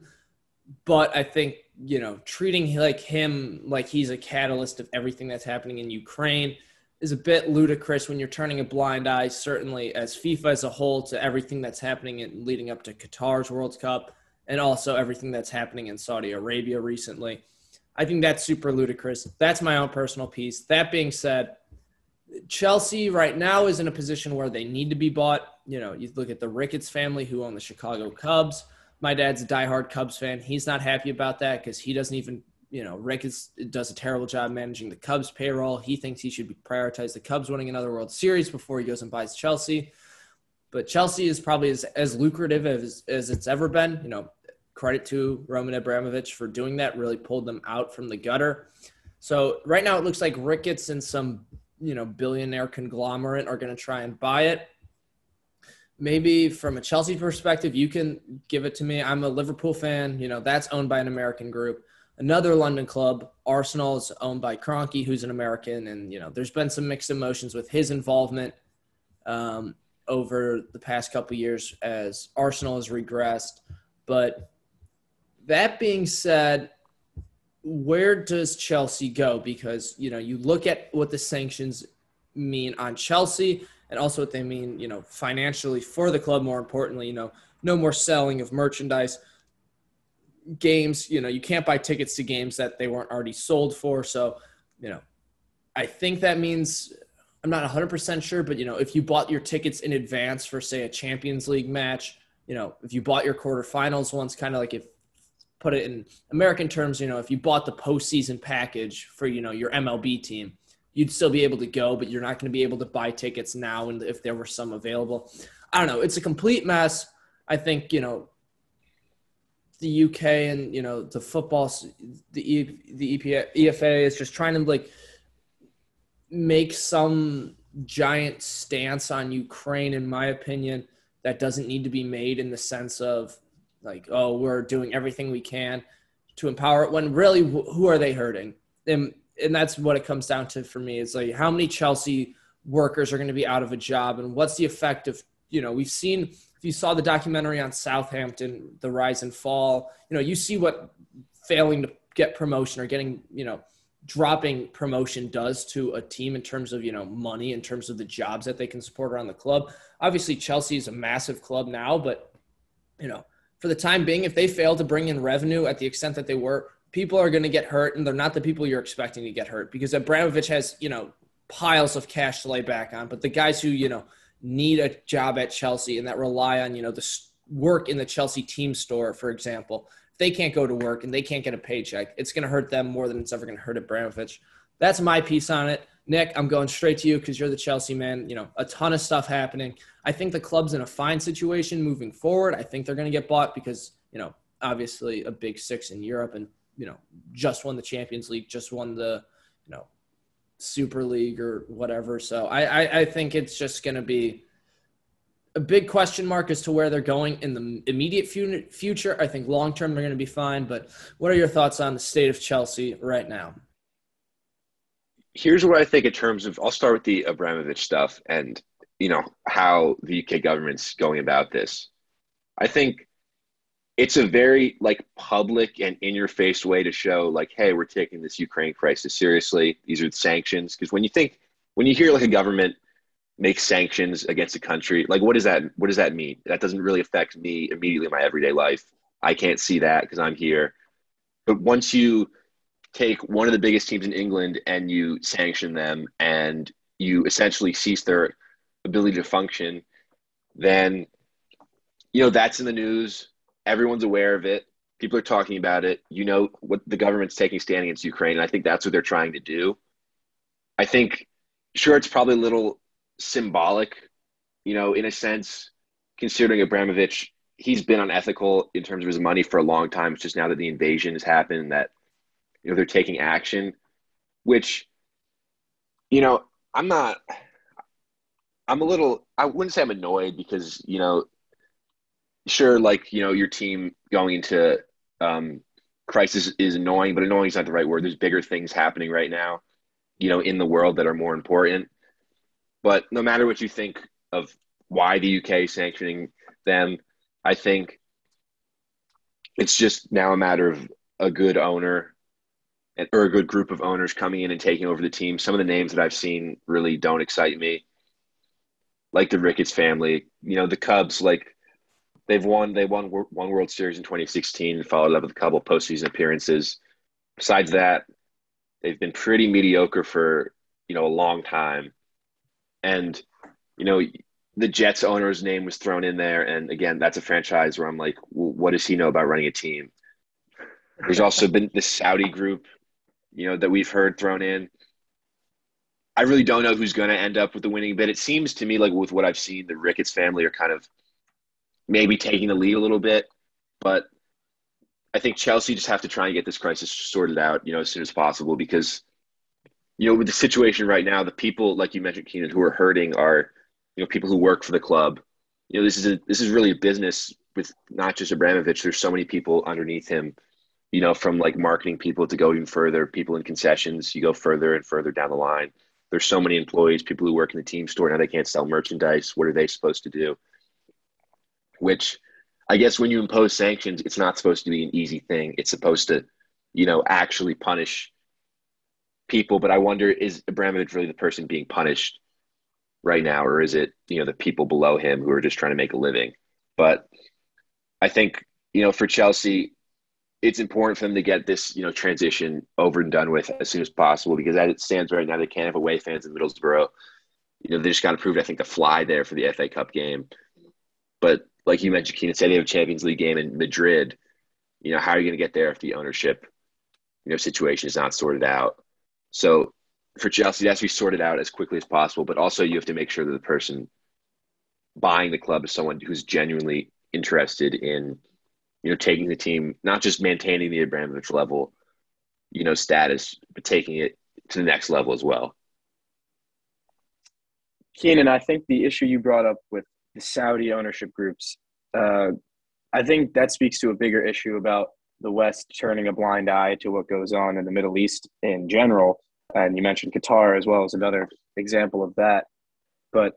S6: but I think you know treating like him like he's a catalyst of everything that's happening in Ukraine is a bit ludicrous when you're turning a blind eye, certainly as FIFA as a whole, to everything that's happening in, leading up to Qatar's World Cup and also everything that's happening in Saudi Arabia recently. I think that's super ludicrous. That's my own personal piece. That being said, Chelsea right now is in a position where they need to be bought. You know, you look at the Ricketts family who own the Chicago Cubs. My dad's a diehard Cubs fan. He's not happy about that because he doesn't even, you know, Ricketts does a terrible job managing the Cubs payroll. He thinks he should prioritize the Cubs winning another World Series before he goes and buys Chelsea. But Chelsea is probably as, as lucrative as, as it's ever been. You know, credit to Roman Abramovich for doing that, really pulled them out from the gutter. So right now it looks like Ricketts and some you know billionaire conglomerate are going to try and buy it. Maybe from a chelsea perspective you can give it to me. I'm a liverpool fan you know that's owned by an american group. Another london club arsenal is owned by Kroenke, who's an american and you know there's been some mixed emotions with his involvement um, over the past couple years as arsenal has regressed. But that being said where does Chelsea go? Because you know, you look at what the sanctions mean on Chelsea, and also what they mean, you know, financially for the club. More importantly, you know, no more selling of merchandise. Games, you know, you can't buy tickets to games that they weren't already sold for. So, you know, I think that means I'm not 100% sure, but you know, if you bought your tickets in advance for say a Champions League match, you know, if you bought your quarterfinals once, kind of like if put it in American terms, you know, if you bought the postseason package for, you know, your MLB team, you'd still be able to go, but you're not going to be able to buy tickets now and if there were some available. I don't know. It's a complete mess. I think, you know, the UK and, you know, the football, the, e, the EPA, EFA is just trying to like make some giant stance on Ukraine, in my opinion, that doesn't need to be made in the sense of like oh we're doing everything we can to empower it when really who are they hurting? And and that's what it comes down to for me. It's like how many chelsea workers are going to be out of a job? And what's the effect of you know we've seen if you saw the documentary on southampton the rise and fall you know you see what failing to get promotion or getting you know dropping promotion does to a team in terms of you know money in terms of the jobs that they can support around the club. Obviously chelsea is a massive club now but you know for the time being, if they fail to bring in revenue at the extent that they were, people are going to get hurt, and they're not the people you're expecting to get hurt because Abramovich has, you know, piles of cash to lay back on. But the guys who, you know, need a job at Chelsea and that rely on, you know, the work in the Chelsea team store, for example, if they can't go to work and they can't get a paycheck, it's going to hurt them more than it's ever going to hurt Abramovich. That's my piece on it. Nick, I'm going straight to you because you're the Chelsea man. You know, a ton of stuff happening. I think the club's in a fine situation moving forward. I think they're going to get bought because, you know, obviously a big six in Europe and, you know, just won the Champions League, just won the, you know, Super League or whatever. So I, I, I think it's just going to be a big question mark as to where they're going in the immediate future. I think long term they're going to be fine. But what are your thoughts on the state of Chelsea right now?
S8: Here's what I think in terms of I'll start with the Abramovich stuff and you know how the UK government's going about this. I think it's a very like public and in your face way to show like hey we're taking this Ukraine crisis seriously. These are the sanctions because when you think when you hear like a government make sanctions against a country like what does that what does that mean? That doesn't really affect me immediately in my everyday life. I can't see that because I'm here. But once you take one of the biggest teams in England and you sanction them and you essentially cease their ability to function, then you know that's in the news. Everyone's aware of it. People are talking about it. You know what the government's taking stand against Ukraine, and I think that's what they're trying to do. I think, sure, it's probably a little symbolic, you know, in a sense, considering Abramovich, he's been unethical in terms of his money for a long time. It's just now that the invasion has happened that you know they're taking action which you know i'm not I'm a little. I wouldn't say I'm annoyed because you know, sure, like you know, your team going into um, crisis is annoying, but annoying is not the right word. There's bigger things happening right now, you know, in the world that are more important. But no matter what you think of why the UK sanctioning them, I think it's just now a matter of a good owner or a good group of owners coming in and taking over the team. Some of the names that I've seen really don't excite me, like the Ricketts family. You know, the Cubs, like they've won they won one World Series in 2016, and followed up with a couple postseason appearances. Besides that, they've been pretty mediocre for you know a long time, and you know the Jets owner's name was thrown in there, and again, that's a franchise where I'm like, well, what does he know about running a team? There's also been the Saudi group, you know, that we've heard thrown in. I really don't know who's going to end up with the winning bid. It seems to me like with what I've seen, the Ricketts family are kind of maybe taking the lead a little bit, but I think Chelsea just have to try and get this crisis sorted out, you know, as soon as possible because, you know, with the situation right now, the people like you mentioned, Keenan, who are hurting are you know people who work for the club. You know, this is a, this is really a business with not just Abramovich. There's so many people underneath him. You know, from like marketing people to go even further, people in concessions. You go further and further down the line. There's so many employees, people who work in the team store now they can't sell merchandise. What are they supposed to do? Which I guess when you impose sanctions, it's not supposed to be an easy thing. It's supposed to, you know, actually punish people. But I wonder, is Abramovich really the person being punished? right now, or is it you know the people below him who are just trying to make a living? But I think you know for Chelsea, it's important for them to get this you know transition over and done with as soon as possible because as it stands right now, they can't have away fans in Middlesbrough. You know they just got approved, I think, to fly there for the FA Cup game. But like you mentioned, Keenan said they have a Champions League game in Madrid. You know how are you going to get there if the ownership you know situation is not sorted out? So for Chelsea, it has to be sorted out as quickly as possible. But also, you have to make sure that the person buying the club is someone who's genuinely interested in, you know, taking the team, not just maintaining the Abramovich level, you know, status, but taking it to the next level as well.
S7: Keenan, I think the issue you brought up with the Saudi ownership groups, uh, I think that speaks to a bigger issue about the West turning a blind eye to what goes on in the Middle East in general and you mentioned Qatar as well as another example of that. But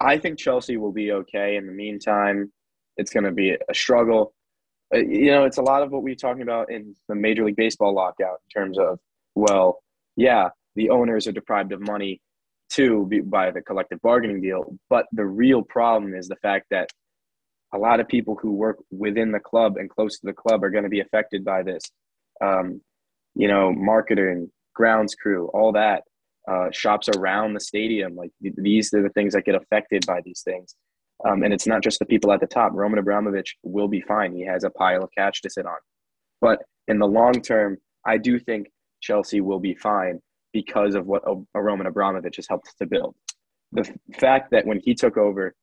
S7: I think Chelsea will be okay. In the meantime, it's going to be a struggle. Uh, you know, it's a lot of what we're talking about in the Major League Baseball lockout in terms of, well, yeah, the owners are deprived of money too by the collective bargaining deal. But the real problem is the fact that a lot of people who work within the club and close to the club are going to be affected by this. Um, you know, marketing, grounds crew, all that, uh, shops around the stadium. Like these are the things that get affected by these things. Um, and it's not just the people at the top. Roman Abramovich will be fine. He has a pile of cash to sit on. But in the long term, I do think Chelsea will be fine because of what a Roman Abramovich has helped to build. The f- fact that when he took over,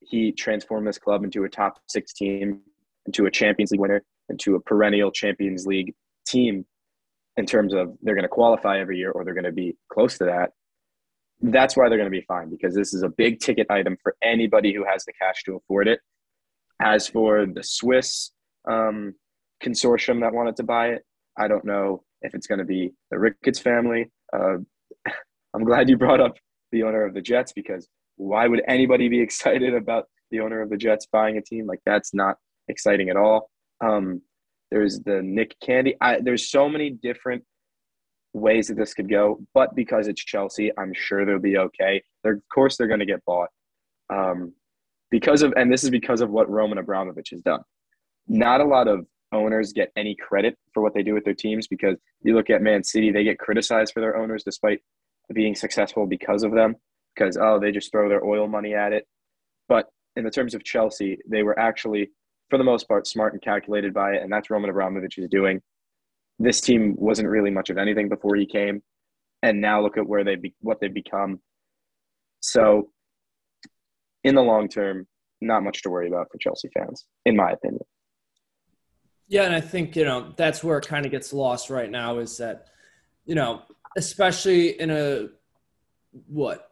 S7: he transformed this club into a top six team, into a Champions League winner, into a perennial Champions League team in terms of they're going to qualify every year or they're going to be close to that, that's why they're going to be fine because this is a big ticket item for anybody who has the cash to afford it. As for the Swiss um, consortium that wanted to buy it, I don't know if it's going to be the Ricketts family. Uh, I'm glad you brought up the owner of the Jets because why would anybody be excited about the owner of the Jets buying a team? Like that's not exciting at all. Um, there's the Nick Candy. I, there's so many different ways that this could go, but because it's Chelsea, I'm sure they'll be okay. They're, of course, they're going to get bought um, because of, and this is because of what Roman Abramovich has done. Not a lot of owners get any credit for what they do with their teams because you look at Man City, they get criticized for their owners despite being successful because of them. Because oh, they just throw their oil money at it. But in the terms of Chelsea, they were actually for the most part, smart and calculated by it, and that's Roman Abramovich is doing. This team wasn't really much of anything before he came, and now look at where they be, what they've become. So, in the long term, not much to worry about for Chelsea fans, in my opinion.
S6: Yeah, and I think you know that's where it kind of gets lost right now is that you know, especially in a what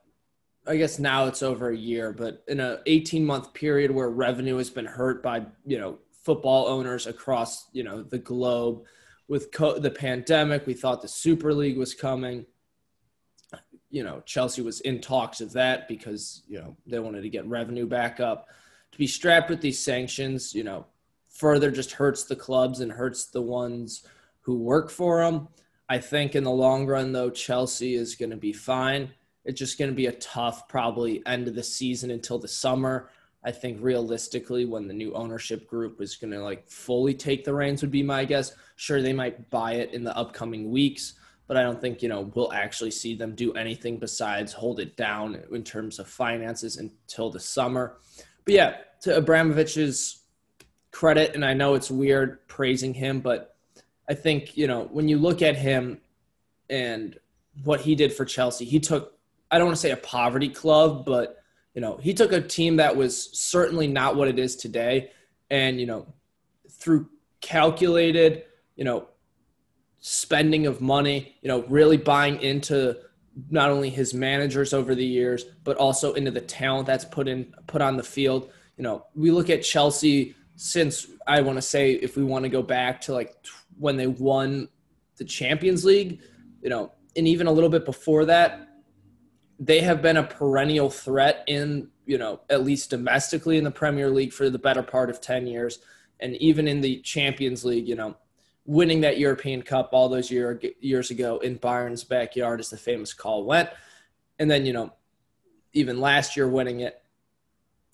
S6: I guess now it's over a year, but in a 18 month period where revenue has been hurt by, you know, football owners across, you know, the globe with co- the pandemic, we thought the Super League was coming. You know, Chelsea was in talks of that because, you know, they wanted to get revenue back up. To be strapped with these sanctions, you know, further just hurts the clubs and hurts the ones who work for them. I think in the long run, though, Chelsea is going to be fine. It's just going to be a tough, probably end of the season until the summer. I think realistically, when the new ownership group is going to like fully take the reins, would be my guess. Sure, they might buy it in the upcoming weeks, but I don't think you know we'll actually see them do anything besides hold it down in terms of finances until the summer. But yeah, to Abramovich's credit, and I know it's weird praising him, but I think you know when you look at him and what he did for Chelsea, he took I don't want to say a poverty club, but you know, he took a team that was certainly not what it is today and, you know, through calculated, you know, spending of money, you know, really buying into not only his managers over the years, but also into the talent that's put in put on the field. You know, we look at Chelsea since I want to say if we want to go back to like when they won the Champions League, you know, and even a little bit before that, they have been a perennial threat in, you know, at least domestically in the Premier League for the better part of 10 years. And even in the Champions League, you know, winning that European Cup all those year, years ago in Bayern's backyard, as the famous call went. And then, you know, even last year winning it.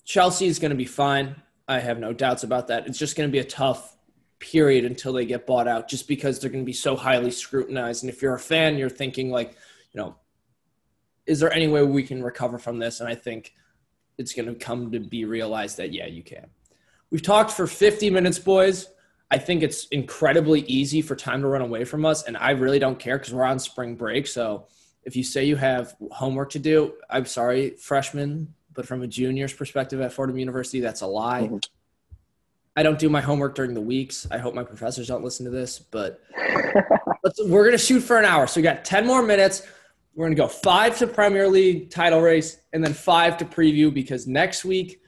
S6: Chelsea is going to be fine. I have no doubts about that. It's just going to be a tough period until they get bought out just because they're going to be so highly scrutinized. And if you're a fan, you're thinking, like, you know, is there any way we can recover from this? And I think it's going to come to be realized that, yeah, you can. We've talked for 50 minutes, boys. I think it's incredibly easy for time to run away from us. And I really don't care because we're on spring break. So if you say you have homework to do, I'm sorry, freshmen, but from a junior's perspective at Fordham University, that's a lie. Mm-hmm. I don't do my homework during the weeks. I hope my professors don't listen to this, but we're going to shoot for an hour. So we got 10 more minutes. We're going to go five to Premier League title race and then five to preview because next week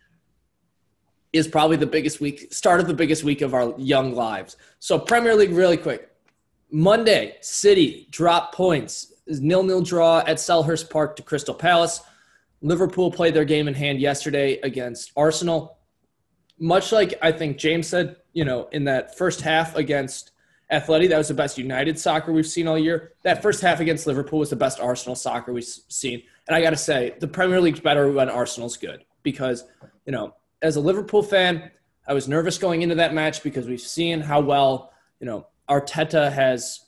S6: is probably the biggest week, start of the biggest week of our young lives. So, Premier League, really quick. Monday, City drop points. Nil nil draw at Selhurst Park to Crystal Palace. Liverpool played their game in hand yesterday against Arsenal. Much like I think James said, you know, in that first half against Athletic, that was the best United soccer we've seen all year. That first half against Liverpool was the best Arsenal soccer we've seen. And I got to say, the Premier League's better when Arsenal's good because, you know, as a Liverpool fan, I was nervous going into that match because we've seen how well, you know, Arteta has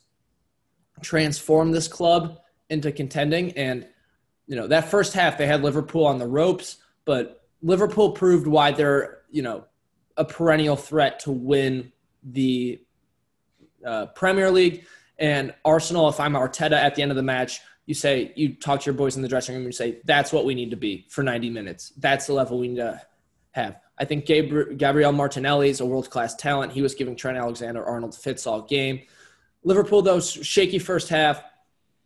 S6: transformed this club into contending. And, you know, that first half they had Liverpool on the ropes, but Liverpool proved why they're, you know, a perennial threat to win the uh, Premier League. And Arsenal, if I'm Arteta at the end of the match, you say, you talk to your boys in the dressing room and you say, that's what we need to be for 90 minutes. That's the level we need to have. I think Gabriel Martinelli is a world class talent. He was giving Trent Alexander Arnold fits all game. Liverpool, though, shaky first half,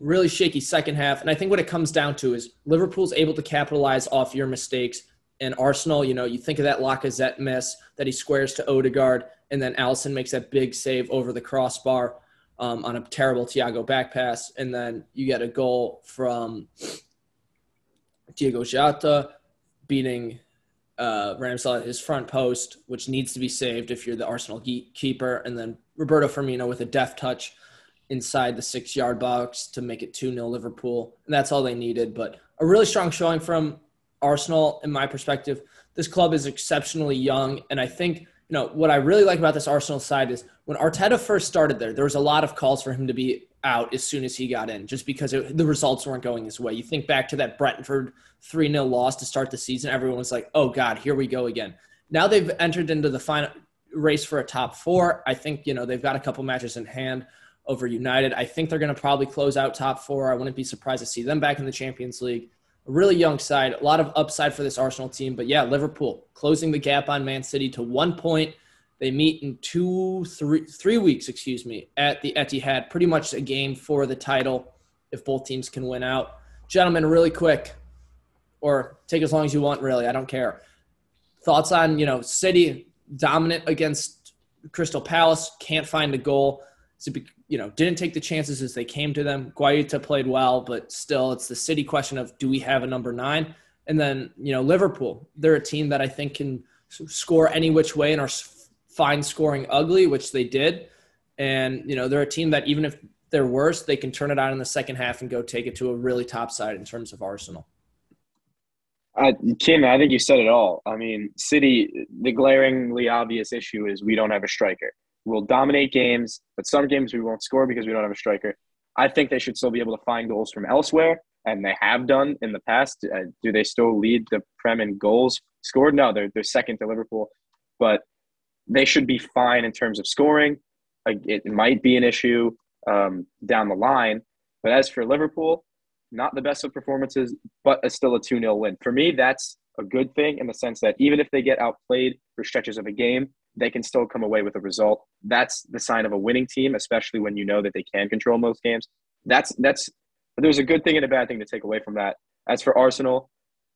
S6: really shaky second half. And I think what it comes down to is Liverpool's able to capitalize off your mistakes. And Arsenal, you know, you think of that Lacazette miss that he squares to Odegaard and then Alisson makes that big save over the crossbar um, on a terrible Thiago back pass, and then you get a goal from Diogo Jota beating uh, Ramsdale at his front post, which needs to be saved if you're the Arsenal keeper, and then Roberto Firmino with a deft touch inside the six yard box to make it 2 0 Liverpool. And that's all they needed. But a really strong showing from Arsenal, in my perspective. This club is exceptionally young, and I think you know, what I really like about this Arsenal side is when Arteta first started there, there was a lot of calls for him to be out as soon as he got in, just because it, the results weren't going his way. You think back to that Brentford 3 0 loss to start the season, everyone was like, oh, God, here we go again. Now they've entered into the final race for a top four. I think, you know, they've got a couple matches in hand over United. I think they're going to probably close out top four. I wouldn't be surprised to see them back in the Champions League a really young side, a lot of upside for this Arsenal team. But yeah, Liverpool closing the gap on Man City to one point. They meet in two, three, three weeks, excuse me, at the Etihad. Pretty much a game for the title if both teams can win out. Gentlemen, really quick, or take as long as you want. Really, I don't care. Thoughts on you know City dominant against Crystal Palace, can't find a goal. So, you know, didn't take the chances as they came to them. Guaita played well, but still, it's the City question of do we have a number nine? And then you know Liverpool, they're a team that I think can score any which way and are fine scoring ugly, which they did. And you know they're a team that even if they're worse, they can turn it on in the second half and go take it to a really top side in terms of Arsenal.
S7: Uh, Kim, I think you said it all. I mean, City, the glaringly obvious issue is we don't have a striker. We'll dominate games, but some games we won't score because we don't have a striker. I think they should still be able to find goals from elsewhere, and they have done in the past. Uh, do they still lead the Prem in goals scored? No, they're, they're second to Liverpool, but they should be fine in terms of scoring. It might be an issue um, down the line. But as for Liverpool, not the best of performances, but a still a 2 0 win. For me, that's a good thing in the sense that even if they get outplayed for stretches of a game, they can still come away with a result. That's the sign of a winning team, especially when you know that they can control most games. That's that's there's a good thing and a bad thing to take away from that. As for Arsenal,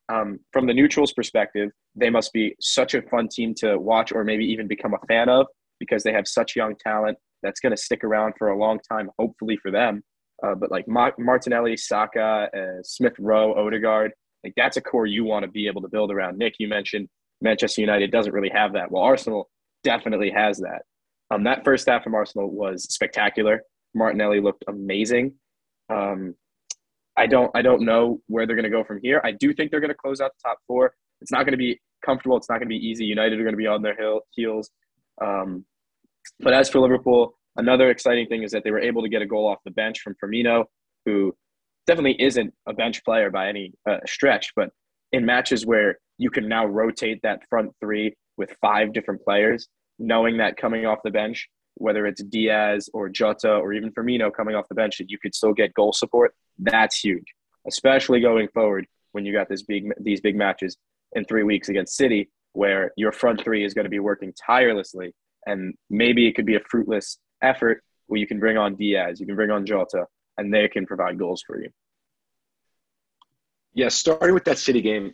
S7: um, from the neutrals' perspective, they must be such a fun team to watch or maybe even become a fan of because they have such young talent that's going to stick around for a long time, hopefully for them. Uh, but like Ma- Martinelli, Saka, uh, Smith Rowe, Odegaard, like that's a core you want to be able to build around. Nick, you mentioned Manchester United doesn't really have that. Well, Arsenal definitely has that. Um, that first half from Arsenal was spectacular. Martinelli looked amazing. Um, I don't I don't know where they're going to go from here. I do think they're going to close out the top four. It's not going to be comfortable. It's not going to be easy. United are going to be on their heel, heels. Um, but as for Liverpool, another exciting thing is that they were able to get a goal off the bench from Firmino, who definitely isn't a bench player by any uh, stretch, but in matches where you can now rotate that front three with five different players, knowing that coming off the bench, whether it's Diaz or Jota or even Firmino coming off the bench, that you could still get goal support, that's huge, especially going forward when you got this big these big matches in three weeks against City, where your front three is going to be working tirelessly and maybe it could be a fruitless effort where you can bring on Diaz, you can bring on Jota, and they can provide goals for you.
S8: Yeah, starting with that City game,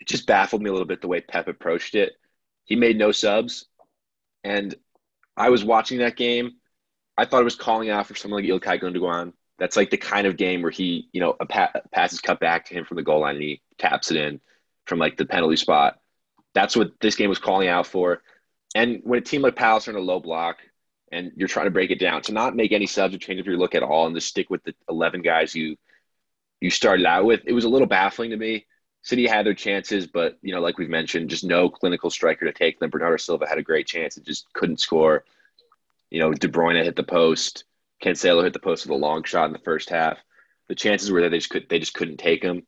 S8: it just baffled me a little bit the way Pep approached it. He made no subs, and I was watching that game. I thought it was calling out for someone like Ilkay Gundogan. That's like the kind of game where he, you know, a pa- pass is cut back to him from the goal line and he taps it in from like the penalty spot. That's what this game was calling out for. And when a team like Palace are in a low block and you're trying to break it down, to not make any subs or change up your look at all and just stick with the 11 guys you you started out with, it was a little baffling to me. City had their chances, but you know, like we've mentioned, just no clinical striker to take them. Bernardo Silva had a great chance and just couldn't score. You know, De Bruyne hit the post. Cancelo hit the post with a long shot in the first half. The chances were that they just could they just couldn't take them,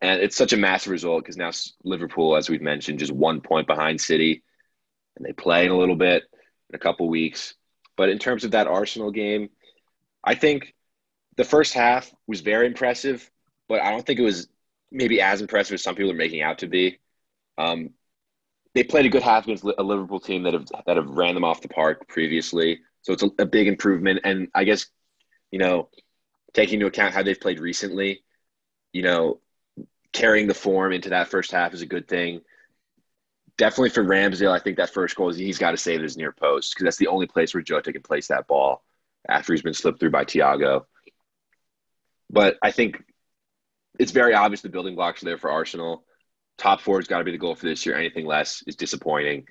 S8: and it's such a massive result because now Liverpool, as we've mentioned, just one point behind City and they play in a little bit in a couple weeks. But in terms of that Arsenal game, I think the first half was very impressive, but I don't think it was maybe as impressive as some people are making out to be. Um, they played a good half against a Liverpool team that have that have ran them off the park previously, so it's a, a big improvement. And I guess you know, taking into account how they've played recently, you know, carrying the form into that first half is a good thing definitely for Ramsdale, I think that first goal is he's got to save his near post because that's the only place where Jota can place that ball after he's been slipped through by Thiago. But I think it's very obvious the building blocks are there for Arsenal. Top four has got to be the goal for this year. Anything less is disappointing.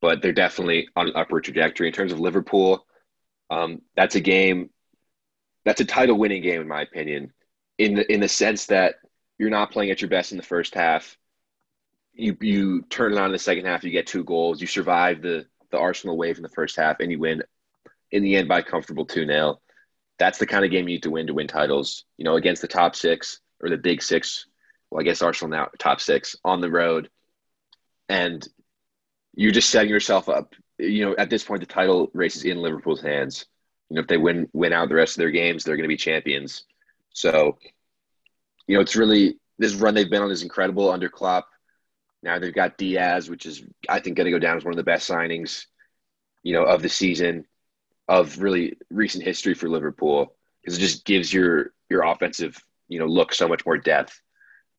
S8: But they're definitely on an upward trajectory. In terms of Liverpool, um, that's a game, that's a title winning game, in my opinion, in the, in the sense that you're not playing at your best in the first half you you turn it on in the second half, you get two goals, you survive the the Arsenal wave in the first half, and you win in the end by comfortable 2 0. That's the kind of game you need to win to win titles. You know, against the top six or the big six. Well, I guess Arsenal now top six on the road, and you're just setting yourself up. You know, at this point, the title race is in Liverpool's hands. You know, if they win win out the rest of their games, they're going to be champions. So, you know, it's really this run they've been on is incredible under Klopp. Now they've got Diaz, which is I think going to go down as one of the best signings, you know, of the season, of really recent history for Liverpool because it just gives your your offensive you know look so much more depth.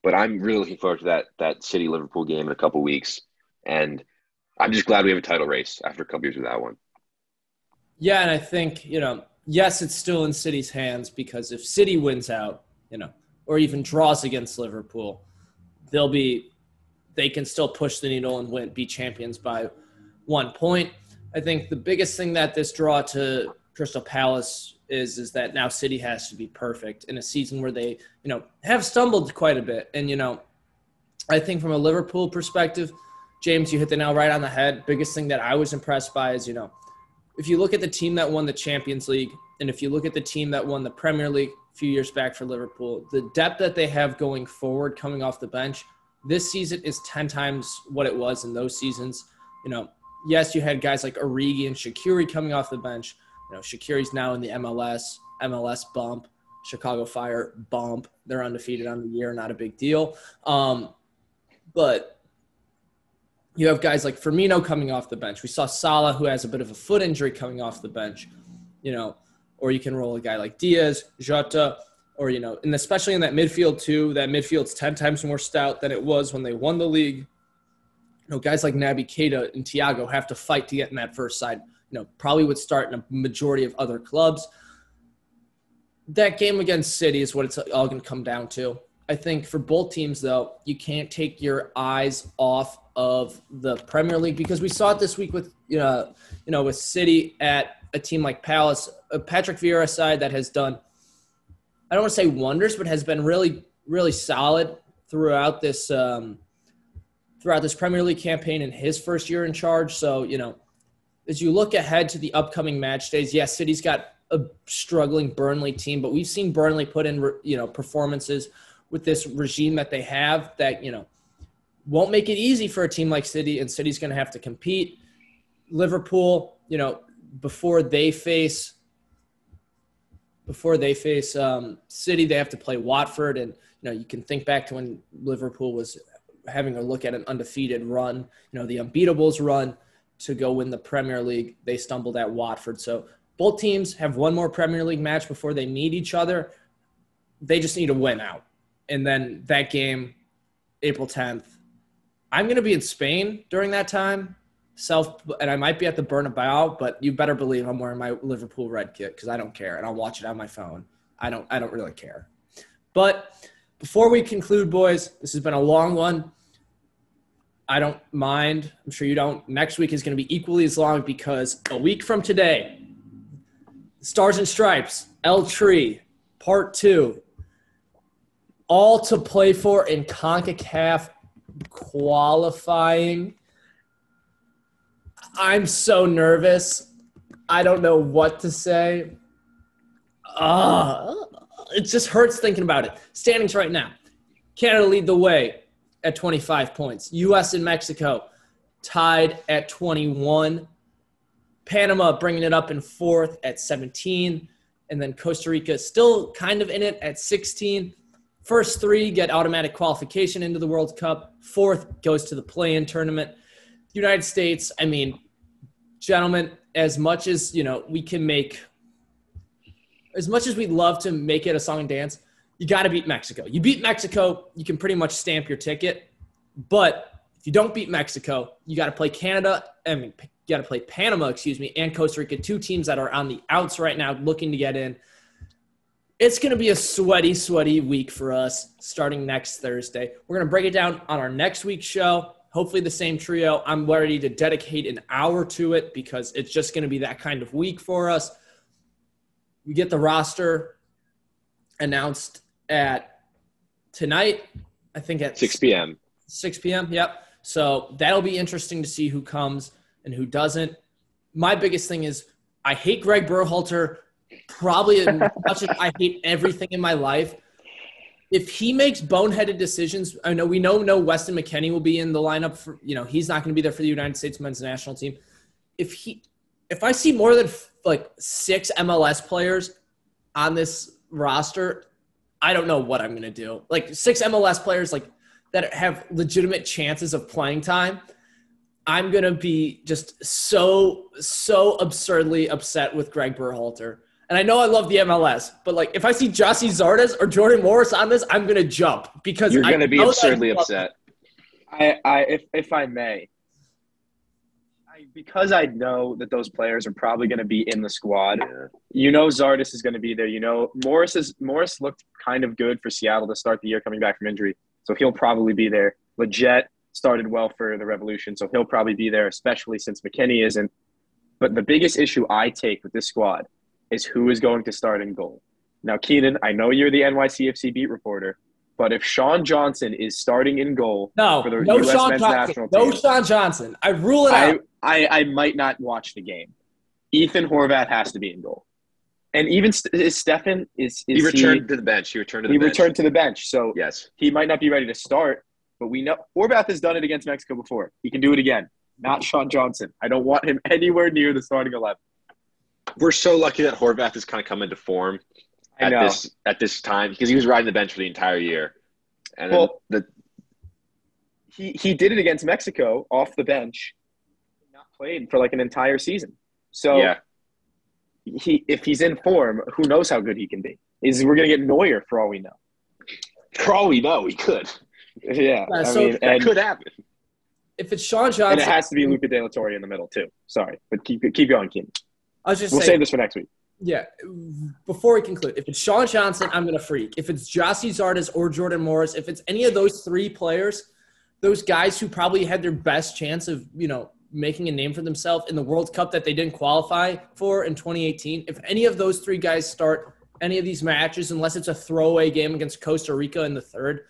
S8: But I'm really looking forward to that that City Liverpool game in a couple weeks, and I'm just glad we have a title race after a couple years without one.
S6: Yeah, and I think you know, yes, it's still in City's hands because if City wins out, you know, or even draws against Liverpool, they'll be they can still push the needle and win, be champions by one point. I think the biggest thing that this draw to Crystal Palace is is that now City has to be perfect in a season where they, you know, have stumbled quite a bit. And you know, I think from a Liverpool perspective, James, you hit the nail right on the head. Biggest thing that I was impressed by is, you know, if you look at the team that won the Champions League and if you look at the team that won the Premier League a few years back for Liverpool, the depth that they have going forward coming off the bench this season is 10 times what it was in those seasons. You know, yes, you had guys like Origi and Shaqiri coming off the bench. Know, Shaqiri's now in the MLS, MLS bump, Chicago Fire bump. They're undefeated on the year, not a big deal. Um, but you have guys like Firmino coming off the bench. We saw Salah, who has a bit of a foot injury, coming off the bench. You know, or you can roll a guy like Diaz, Jota, or you know, and especially in that midfield too. That midfield's ten times more stout than it was when they won the league. You know, guys like Naby Keita and Thiago have to fight to get in that first side. You know, probably would start in a majority of other clubs. That game against City is what it's all going to come down to. I think for both teams, though, you can't take your eyes off of the Premier League because we saw it this week with you know, you know, with City at a team like Palace, a Patrick Vieira side that has done I don't want to say wonders, but has been really, really solid throughout this um, throughout this Premier League campaign in his first year in charge. So you know, as you look ahead to the upcoming match days, yes, City's got a struggling Burnley team, but we've seen Burnley put in you know performances with this regime that they have that you know won't make it easy for a team like City, and City's going to have to compete. Liverpool, you know, before they face before they face um, City, they have to play Watford, and you know you can think back to when Liverpool was having a look at an undefeated run, you know the unbeatables run to go win the Premier League. They stumbled at Watford, so both teams have one more Premier League match before they meet each other. They just need to win out, and then that game, April tenth. I'm going to be in Spain during that time self and I might be at the Bernabeu, but you better believe I'm wearing my Liverpool red kit because I don't care and I'll watch it on my phone. I don't I don't really care. But before we conclude, boys, this has been a long one. I don't mind. I'm sure you don't. Next week is going to be equally as long because a week from today, Stars and Stripes, El Tri, Part Two, all to play for in CONCACAF qualifying I'm so nervous. I don't know what to say. Uh, it just hurts thinking about it. Standings right now Canada lead the way at 25 points. US and Mexico tied at 21. Panama bringing it up in fourth at 17. And then Costa Rica still kind of in it at 16. First three get automatic qualification into the World Cup. Fourth goes to the play in tournament. United States, I mean, gentlemen, as much as you know, we can make as much as we'd love to make it a song and dance, you got to beat Mexico. You beat Mexico, you can pretty much stamp your ticket. But if you don't beat Mexico, you got to play Canada. I mean, you got to play Panama, excuse me, and Costa Rica, two teams that are on the outs right now, looking to get in. It's going to be a sweaty, sweaty week for us starting next Thursday. We're going to break it down on our next week's show hopefully the same trio. I'm ready to dedicate an hour to it because it's just going to be that kind of week for us. We get the roster announced at tonight, I think at
S8: 6 p.m.
S6: 6 p.m. Yep. So that'll be interesting to see who comes and who doesn't. My biggest thing is I hate Greg Berhalter probably as much as I hate everything in my life if he makes boneheaded decisions, I know we know no Weston McKennie will be in the lineup for you know he's not going to be there for the United States men's national team. If he, if I see more than like six MLS players on this roster, I don't know what I'm going to do. Like six MLS players like that have legitimate chances of playing time. I'm going to be just so so absurdly upset with Greg Berhalter And I know I love the MLS, but like if I see Gyasi Zardes or Jordan Morris on this, I'm gonna jump because
S8: You're going to be absurdly upset.
S7: I, I if if I may, I, because I know that those players are probably going to be in the squad. You know, Zardes is going to be there. You know, Morris is Morris looked kind of good for Seattle to start the year coming back from injury, so he'll probably be there. Leggett started well for the Revolution, so he'll probably be there, especially since McKennie isn't. But the biggest issue I take with this squad is who is going to start in goal. Now, Keenan, I know you're the NYCFC beat reporter, but if Sean Johnson is starting in goal
S6: No,
S7: for the
S6: no
S7: U.S.
S6: Sean
S7: men's
S6: Johnson.
S7: national
S6: No
S7: team,
S6: Sean Johnson. I rule it
S7: I,
S6: out.
S7: I, I might not watch the game. Ethan Horvath has to be in goal. And even St- is Steffen is, is
S8: He returned to the bench. He returned to the
S7: he, he
S8: bench.
S7: returned to the bench, so
S8: Yes.
S7: he might not be ready to start. But we know Horvath has done it against Mexico before. He can do it again. Not Sean Johnson. I don't want him anywhere near the starting eleven.
S8: We're so lucky that Horvath has kind of come into form
S7: I
S8: at
S7: know.
S8: this at this time because he was riding the bench for the entire year. And
S7: Well-
S8: the
S7: he he did it against Mexico off the bench, not played for like an entire season. So
S8: yeah,
S7: he if he's in form, who knows how good he can be? Is we're gonna get Neuer for all we know.
S8: for all we know, he could.
S7: Yeah,
S6: Yeah,
S7: I
S6: so
S7: mean,
S8: That
S7: and,
S8: could happen.
S6: If it's Sean
S7: and it has to be Luca De La Torre in the middle too. Sorry, but keep keep going, Keenan.
S6: I was just
S7: We'll
S6: saying,
S7: save this for next week.
S6: Yeah. Before we conclude, if it's Sean Johnson, I'm gonna freak. If it's Gyasi Zardes or Jordan Morris, if it's any of those three players, those guys who probably had their best chance of you know making a name for themselves in the World Cup that they didn't qualify for in 2018, if any of those three guys start any of these matches, unless it's a throwaway game against Costa Rica in the third,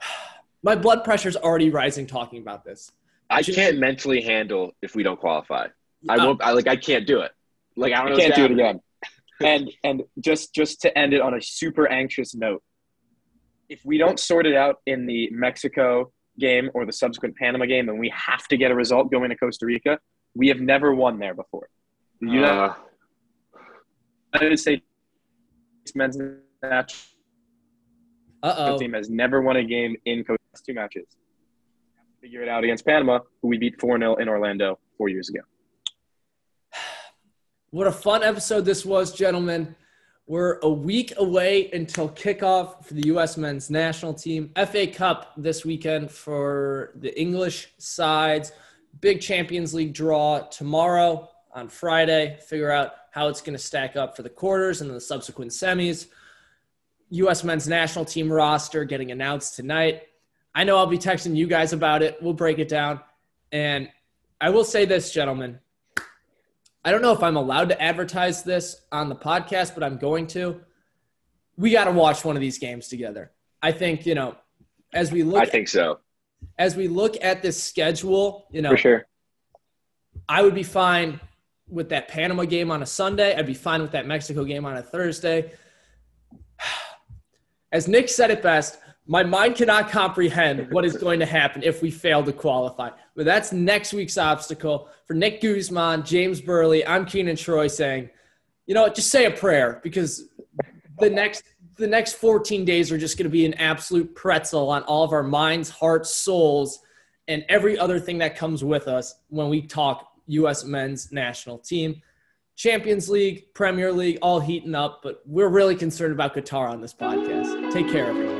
S6: my blood pressure's already rising talking about this.
S8: I
S6: Just-
S8: can't mentally handle if we don't qualify. I
S6: Uh,
S8: won't. I like. I can't do it. Like I don't
S7: I can't do it
S8: happening.
S7: again. And and just just to end it on a super anxious note, if we don't sort it out in the Mexico game or the subsequent Panama game, and we have to get a result going to Costa Rica, we have never won there before. The
S8: Uh,
S7: United States men's national
S6: Uh oh.
S7: team has never won a game in Costa Rica. Two matches. Figure it out against Panama, who we beat 4 0 in Orlando four years ago.
S6: What a fun episode this was, gentlemen. We're a week away until kickoff for the U.S. men's national team. FA Cup this weekend for the English sides. Big Champions League draw tomorrow on Friday. Figure out how it's going to stack up for the quarters and the subsequent semis. U.S. men's national team roster getting announced tonight. I know I'll be texting you guys about it. We'll break it down. And I will say this, gentlemen. I don't know if I'm allowed to advertise this on the podcast, but I'm going to. We got to watch one of these games together. I think, you know, as we look
S8: I think so.
S6: as we look at this schedule, you know,
S7: For sure.
S6: I would be fine with that Panama game on a Sunday. I'd be fine with that Mexico game on a Thursday. As Nick said it best, my mind cannot comprehend what is going to happen if we fail to qualify. But that's next week's obstacle. For Nick Guzman, James Burley, I'm Keenan Troy saying, you know just say a prayer because the next the next 14 days are just going to be an absolute pretzel on all of our minds, hearts, souls, and every other thing that comes with us when we talk U.S. men's national team. Champions League, Premier League, all heating up, but we're really concerned about Qatar on this podcast. Take care, everyone.